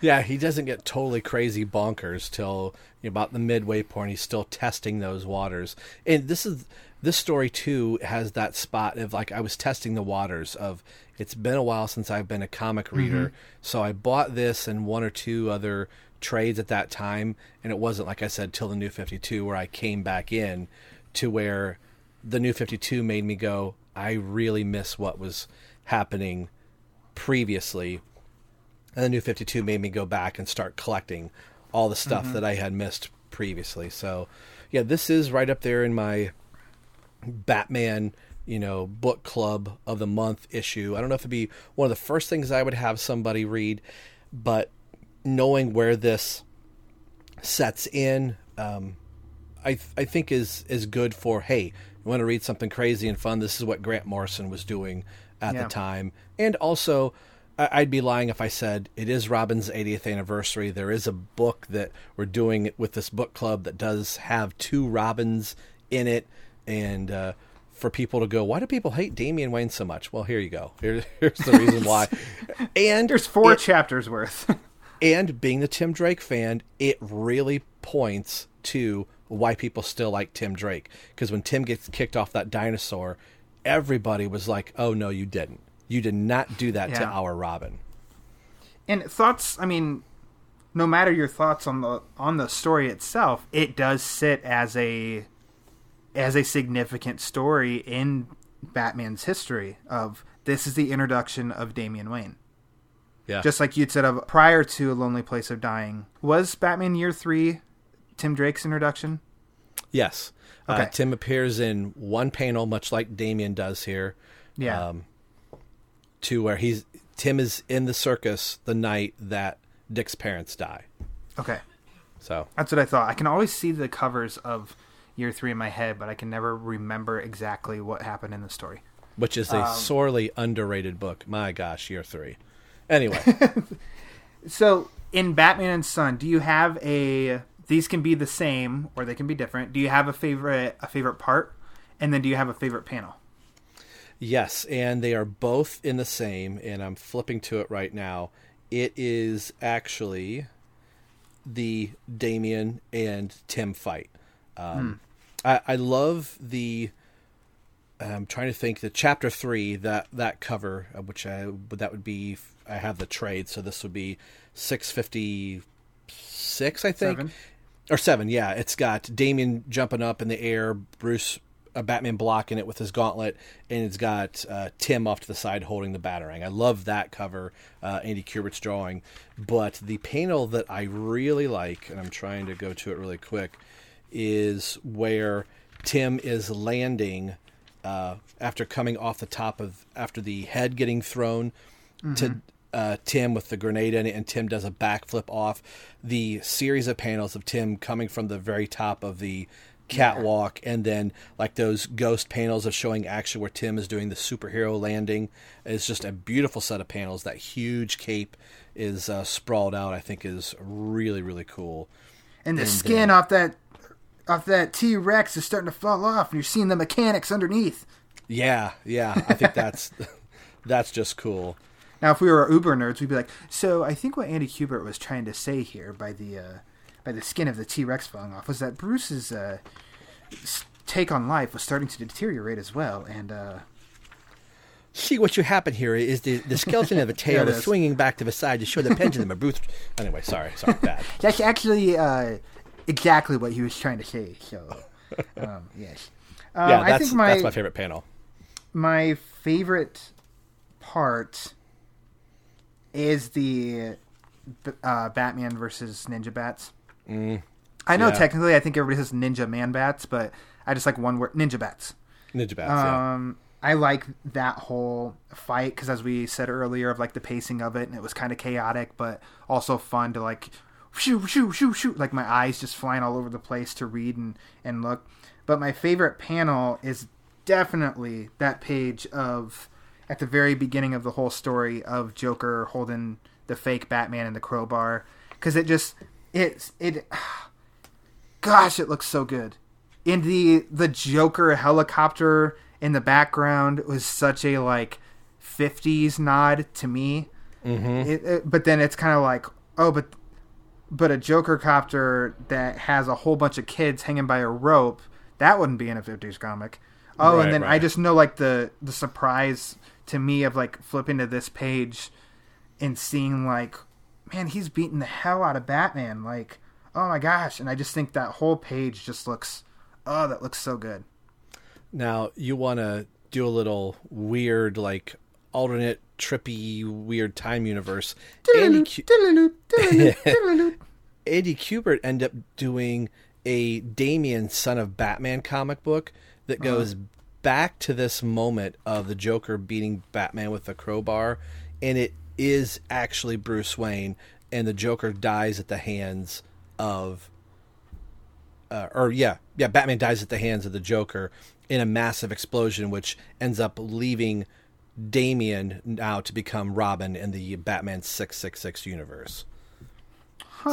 [SPEAKER 2] Yeah, he doesn't get totally crazy bonkers till you know, about the midway point. He's still testing those waters, and this is this story too has that spot of like I was testing the waters of it's been a while since I've been a comic mm-hmm. reader, so I bought this and one or two other trades at that time, and it wasn't like I said till the New Fifty Two where I came back in to where the New Fifty Two made me go. I really miss what was happening previously and the new 52 made me go back and start collecting all the stuff that I had missed previously. So, yeah, this is right up there in my Batman, you know, book club of the month issue. I don't know if it'd be one of the first things I would have somebody read, but knowing where this sets in, um, I I think is is good for hey, you want to read something crazy and fun? This is what Grant Morrison was doing at
[SPEAKER 1] Yeah.
[SPEAKER 2] the time, and also. I'd be lying if I said it is Robin's 80th anniversary. There is a book that we're doing with this book club that does have two Robins in it, and uh, for people to go, why do people hate Damian Wayne so much? Well, here you go. Here, here's the reason why. And
[SPEAKER 1] There's four
[SPEAKER 2] it-
[SPEAKER 1] chapters worth.
[SPEAKER 2] and being the Tim Drake fan, it really points to why people still like Tim Drake. Because when Tim gets kicked off that dinosaur, everybody was like, "Oh no, you didn't. You did not do that to our Robin."
[SPEAKER 1] and thoughts i mean no matter your thoughts on the on the story itself it does sit as a as a significant story in batman's history of this is the introduction of damian wayne
[SPEAKER 2] Yeah,
[SPEAKER 1] just like you'd said of prior to a lonely place of dying was batman year three tim drake's introduction
[SPEAKER 2] yes. Uh,
[SPEAKER 1] Okay.
[SPEAKER 2] Tim appears in one panel, much like Damian does here.
[SPEAKER 1] yeah
[SPEAKER 2] Um, to where he's Tim is in the circus the night that Dick's parents die.
[SPEAKER 1] okay
[SPEAKER 2] So
[SPEAKER 1] that's what i thought i can always see the covers of year three in my head but i can never remember exactly what happened in the story
[SPEAKER 2] which is a
[SPEAKER 1] Um,
[SPEAKER 2] sorely underrated book. My gosh, year three. Anyway,
[SPEAKER 1] So in Batman and Son, do you have a? These can be the same or they can be different. Do you have a favorite a favorite part, and then do you have a favorite panel?
[SPEAKER 2] yes, and they are both in the same, and I'm flipping to it right now. It is actually the Damian and Tim fight. Um, I, I love the. I'm trying to think the chapter three that that cover, uh, which I that would be. I have the trade, so this would be six fifty six, I think.
[SPEAKER 1] Seven.
[SPEAKER 2] Or seven yeah. It's got damian jumping up in the air bruce uh, batman blocking it with his gauntlet and it's got uh, tim off to the side holding the batarang. I love that cover uh, andy kubert's drawing. But the panel that i really like and i'm trying to go to it really quick is where tim is landing uh, after coming off the top of after the head getting thrown to uh, Tim with the grenade in it, and Tim does a backflip off. The series of panels of Tim coming from the very top of the catwalk, and then like those ghost panels of showing action where Tim is doing the superhero landing. It's just a beautiful set of panels. That huge cape is uh, sprawled out. I think is really really cool.
[SPEAKER 1] And the skin off that off that T Rex is starting to fall off, and you're seeing the mechanics underneath.
[SPEAKER 2] Yeah, yeah. I think that's that's just cool.
[SPEAKER 1] Now, if we were Uber nerds, we'd be like, "So I think what Andy Kubert was trying to say here by the uh, by the skin of the T Rex falling off was that Bruce's uh, take on life was starting to deteriorate as well, and uh,
[SPEAKER 2] See what you happen here is the, the skeleton of a tail is swinging back to the side to show the pendulum of Bruce. Anyway, sorry, sorry, bad.
[SPEAKER 1] that's actually uh, exactly what he was trying to say." So, um, yes, um,
[SPEAKER 2] yeah,
[SPEAKER 1] I
[SPEAKER 2] that's
[SPEAKER 1] think my
[SPEAKER 2] that's my favorite panel.
[SPEAKER 1] my favorite part is the uh, Batman versus Ninja Bats. I know
[SPEAKER 2] yeah.
[SPEAKER 1] technically, I think everybody says Ninja Man Bats, but I just like one word, Ninja Bats.
[SPEAKER 2] Ninja Bats. yeah.
[SPEAKER 1] Um, I like that whole fight because, as we said earlier, of like the pacing of it, and it was kind of chaotic, but also fun to like shoo shoo shoo shoo, like my eyes just flying all over the place to read and and look. But my favorite panel is definitely that page of at the very beginning of the whole story of Joker holding the fake Batman in the crowbar because it just it's it. Gosh, it looks so good in the the Joker helicopter in the background was such a like 50s nod to me. Mm-hmm. It, it- but then it's kind of like, oh, but but a Joker copter that has a whole bunch of kids hanging by a rope that wouldn't be in a 50s comic. Oh,
[SPEAKER 2] Right,
[SPEAKER 1] and then I just know like the the surprise to me of like flipping to this page and seeing like, man, he's beating the hell out of Batman. Like, oh my gosh! And I just think that whole page just looks, oh, that looks so good.
[SPEAKER 2] Now you want to do a little weird, like alternate, trippy, weird time universe. Andy, Cu- Andy Kubert ended up doing a Damian Son of Batman comic book that uh-huh. goes back to this moment of the Joker beating Batman with a crowbar, and it is actually Bruce Wayne, and the Joker dies at the hands of uh, or yeah, yeah, Batman dies at the hands of the Joker in a massive explosion, which ends up leaving Damian now to become Robin in the Batman six six six universe.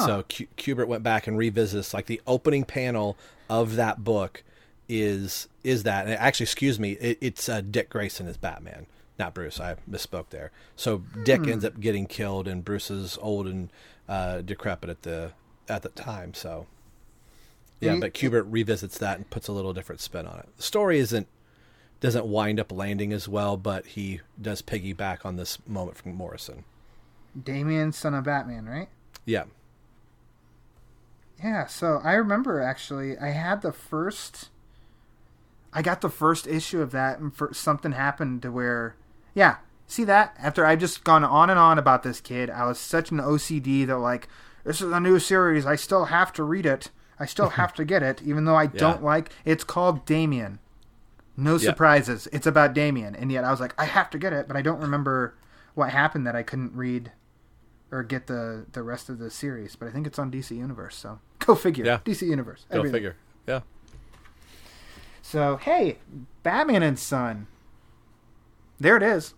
[SPEAKER 2] So Q- Kubert went back and revisits like the opening panel of that book is is that and actually excuse me it, it's uh, Dick Grayson as Batman not Bruce. I misspoke there. So Dick ends up getting killed and Bruce is old and uh, decrepit at the at the time. So yeah
[SPEAKER 1] He-
[SPEAKER 2] but Kubert revisits that and puts a little different spin on it. The story isn't doesn't wind up landing as well but he does piggyback on this moment from Morrison.
[SPEAKER 1] Damian, son of Batman, right?
[SPEAKER 2] yeah.
[SPEAKER 1] Yeah, so I remember actually, I had the first. I got the first issue of that, and for, something happened to where, yeah, see that after I've just gone on and on about this kid, I was such an OCD that like, this is a new series, I still have to read it, I still have to get it, even though I don't like. It's called Damian. No surprises. It's about Damian, and yet I was like, I have to get it, but I don't remember what happened that I couldn't read or get the the rest of the series. But I think it's on DC Universe, so go figure.
[SPEAKER 2] Yeah.
[SPEAKER 1] DC Universe.
[SPEAKER 2] go
[SPEAKER 1] everything.
[SPEAKER 2] figure yeah
[SPEAKER 1] So hey, Batman and Son. There it is.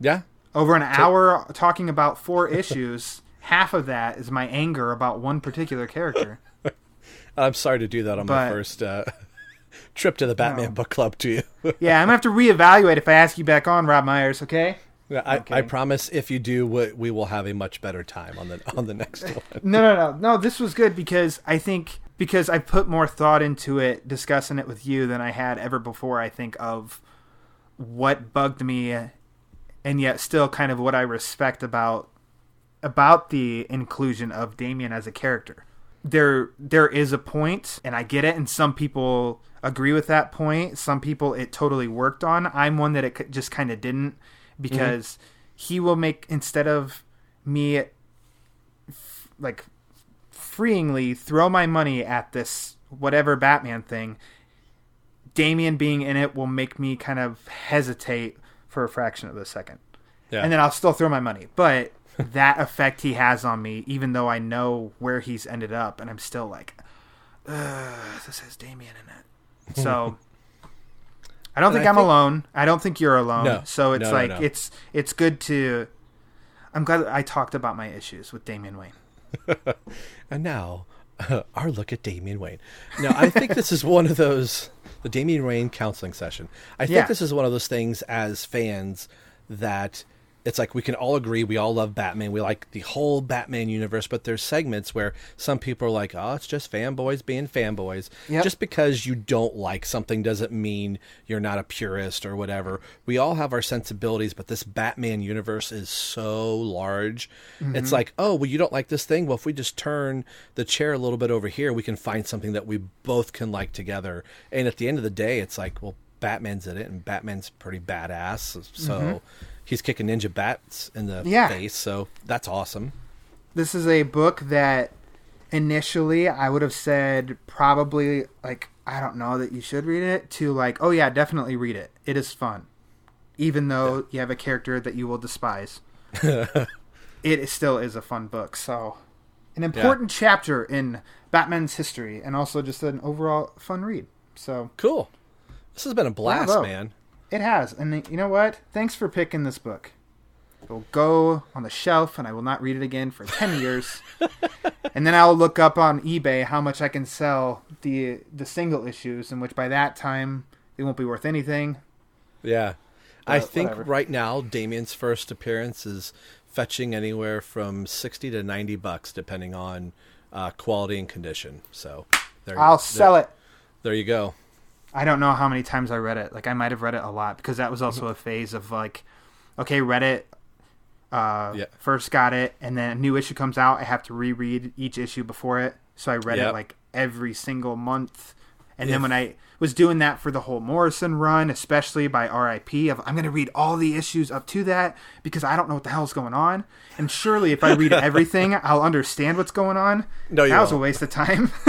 [SPEAKER 2] yeah
[SPEAKER 1] Over an hour talking about four issues. Half of that is my anger about one particular character.
[SPEAKER 2] I'm sorry to do that on my first uh, trip to the Batman
[SPEAKER 1] No.
[SPEAKER 2] book club to you.
[SPEAKER 1] yeah, I'm gonna have to reevaluate if I ask you back on, Rob Meyers. Okay.
[SPEAKER 2] Yeah, I,
[SPEAKER 1] Okay.
[SPEAKER 2] I promise if you do, we, we will have a much better time on the on the next one.
[SPEAKER 1] No, no, no, no. This was good because I think because I put more thought into it, discussing it with you than I had ever before. I think of what bugged me, and yet still kind of what I respect about about the inclusion of Damian as a character. There, there is a point, and I get it, and some people agree with that point. Some people it totally worked on. I'm one that it just kind of didn't mm-hmm. because he will make instead of me like freeingly throw my money at this whatever Batman thing, Damian being in it will make me kind of hesitate for a fraction of a second.
[SPEAKER 2] Yeah.
[SPEAKER 1] And then I'll still throw my money. But that effect he has on me, even though I know where he's ended up, and I'm still like, Ugh, this has Damian in it. So I don't
[SPEAKER 2] And
[SPEAKER 1] think
[SPEAKER 2] I
[SPEAKER 1] I'm alone. I don't think you're alone.
[SPEAKER 2] No.
[SPEAKER 1] So it's
[SPEAKER 2] No, no,
[SPEAKER 1] like
[SPEAKER 2] no.
[SPEAKER 1] it's it's good to I'm glad I talked about my issues with Damian Wayne.
[SPEAKER 2] And now, our look at Damian Wayne. Now, I think this is one of those the Damian Wayne counseling session. I think
[SPEAKER 1] Yeah.
[SPEAKER 2] this is one of those things as fans that it's like we can all agree we all love Batman. We like the whole Batman universe, but there's segments where some people are like, "Oh, it's just fanboys being fanboys."
[SPEAKER 1] Yep.
[SPEAKER 2] Just because you don't like something doesn't mean you're not a purist or whatever. We all have our sensibilities, but this Batman universe is so large. Mm-hmm. It's like, "Oh, well you don't like this thing? Well, if we just turn the chair a little bit over here, we can find something that we both can like together." And at the end of the day, it's like, well, Batman's in it and Batman's pretty badass. So mm-hmm. He's kicking ninja bats in the
[SPEAKER 1] Yeah.
[SPEAKER 2] face, so that's awesome.
[SPEAKER 1] This is a book that initially I would have said probably like I don't know that you should read it to like oh yeah definitely read it. It is fun. Even though you have a character that you will despise. it still is a fun book. So an important chapter in Batman's history and also just an overall fun read. So
[SPEAKER 2] Cool. This has been a blast, man.
[SPEAKER 1] It has. And you know what? Thanks for picking this book. It will go on the shelf and I will not read it again for 10 years. and then I'll look up on eBay how much I can sell the the single issues in which by that time they won't be worth anything.
[SPEAKER 2] Yeah. I think
[SPEAKER 1] whatever.
[SPEAKER 2] right now Damian's first appearance is fetching anywhere from 60 to 90 bucks depending on uh, quality and condition. So there
[SPEAKER 1] I'll
[SPEAKER 2] there-
[SPEAKER 1] sell it.
[SPEAKER 2] There you go.
[SPEAKER 1] I don't know how many times I read it. Like I might have read it a lot because that was also a phase of like okay, read it uh,
[SPEAKER 2] Yeah.
[SPEAKER 1] first got it, and then a new issue comes out. I have to reread each issue before it, so I read
[SPEAKER 2] Yep.
[SPEAKER 1] it like every single month. And then when I was doing that for the whole Morrison run, especially by RIP, of I'm going to read all the issues up to that because I don't know what the hell's going on. And surely, if I read everything, I'll understand what's going on.
[SPEAKER 2] No, you
[SPEAKER 1] that was a waste of time.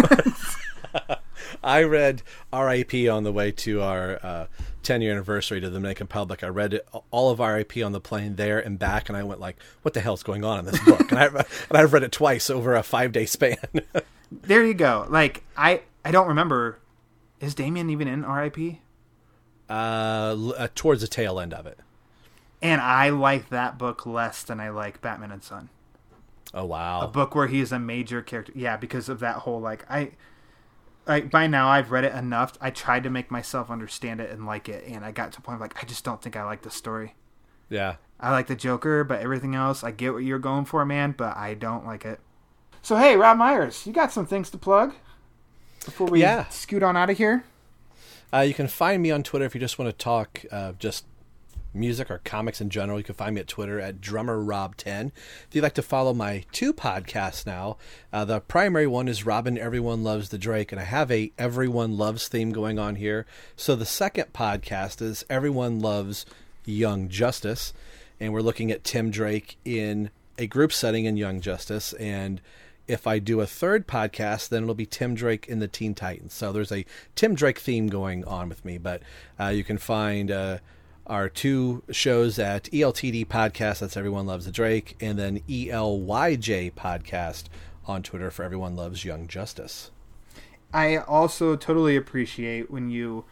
[SPEAKER 2] I read RIP on the way to our uh, 10 year anniversary to the Dominican Republic. I read it, all of RIP on the plane there and back, and I went like, "What the hell's going on in this book?" and I and I've read it twice over a five day span.
[SPEAKER 1] there you go. Like I I don't remember. Is Damian even in RIP?
[SPEAKER 2] Uh, uh, towards the tail end of it.
[SPEAKER 1] And I like that book less than I like Batman and Son.
[SPEAKER 2] Oh wow.
[SPEAKER 1] A book where he is a major character. Yeah, because of that whole like I like by now I've read it enough. I tried to make myself understand it and like it, and I got to a point of like I just don't think I like the story.
[SPEAKER 2] yeah.
[SPEAKER 1] I like the Joker, but everything else, I get what you're going for, man, but I don't like it. So hey, Rob Meyers, you got some things to plug before we
[SPEAKER 2] Yeah.
[SPEAKER 1] scoot on out of here?
[SPEAKER 2] Uh, you can find me on Twitter if you just want to talk uh, just music or comics in general. You can find me at Twitter at drummerrob10. If you'd like to follow my two podcasts now, uh, the primary one is Robin Everyone Loves the Drake, and I have a Everyone Loves theme going on here. So the second podcast is Everyone Loves Young Justice, and we're looking at Tim Drake in a group setting in Young Justice and if I do a third podcast, then it'll be Tim Drake in the Teen Titans. So there's a Tim Drake theme going on with me, but uh, you can find uh, our two shows at ELTD Podcast, that's Everyone Loves the Drake, and then ELYJ Podcast on Twitter for Everyone Loves Young Justice.
[SPEAKER 1] I also totally appreciate when you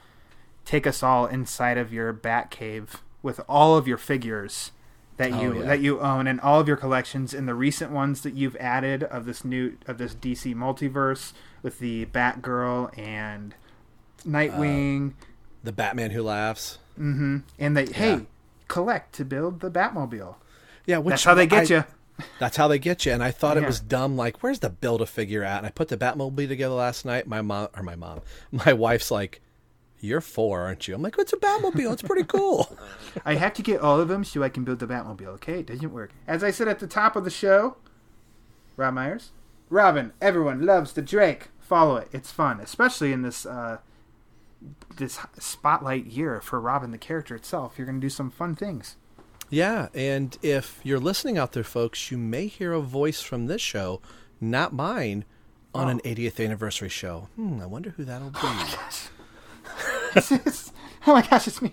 [SPEAKER 1] take us all inside of your bat cave with all of your figures that oh, you
[SPEAKER 2] Oh, yeah.
[SPEAKER 1] that you own and all of your collections and the recent ones that you've added of this new of this DC multiverse with the Batgirl and uh, Nightwing
[SPEAKER 2] The Batman Who Laughs.
[SPEAKER 1] And that hey collect to build the Batmobile.
[SPEAKER 2] Yeah, which
[SPEAKER 1] That's how they get
[SPEAKER 2] I-
[SPEAKER 1] you.
[SPEAKER 2] That's how they get you. And I thought it was dumb. Like, where's the build a figure at? And I put the Batmobile together last night. My mom, or my mom, my wife's like, "You're four, aren't you?" I'm like, "It's a Batmobile. It's pretty cool."
[SPEAKER 1] I have to get all of them so I can build the Batmobile. Okay, it doesn't work. As I said at the top of the show, Rob Meyers, Robin. Everyone loves the Drake. Follow it. It's fun, especially in this uh, this spotlight year for Robin the character itself. You're gonna do some fun things.
[SPEAKER 2] yeah, and if you're listening out there, folks, you may hear a voice from this show, not mine, on an 80th anniversary show. Hmm, I wonder who that'll be.
[SPEAKER 1] oh my gosh, it's me.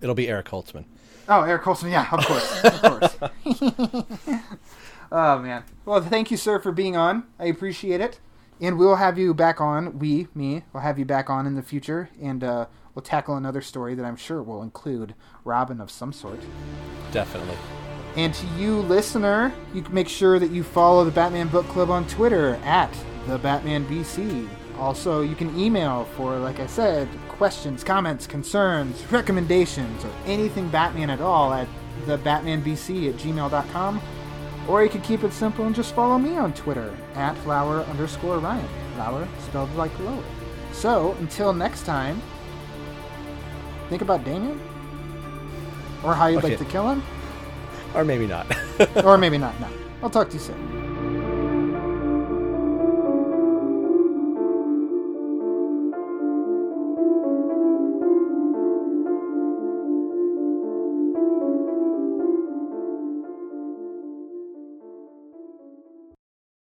[SPEAKER 2] It'll be Eric Holtzman.
[SPEAKER 1] Oh, Eric Colson. Yeah, of course, of course. oh man. Well, thank you, sir, for being on. I appreciate it, and we'll have you back on. We, me, will have you back on in the future, and uh, we'll tackle another story that I'm sure will include Robin of some sort.
[SPEAKER 2] Definitely.
[SPEAKER 1] And to you, listener, you can make sure that you follow the Batman Book Club on Twitter at the Batman BC. Also, you can email for, like I said, questions, comments, concerns, recommendations, or anything Batman at all at the BatmanBC at gmail.com. Or you could keep it simple and just follow me on Twitter at flower underscore Ryan. Flower spelled like lower. So, until next time, think about Damian? Or how you'd like
[SPEAKER 2] Okay.
[SPEAKER 1] to kill him?
[SPEAKER 2] Or maybe not.
[SPEAKER 1] or maybe not. No. I'll talk to you soon.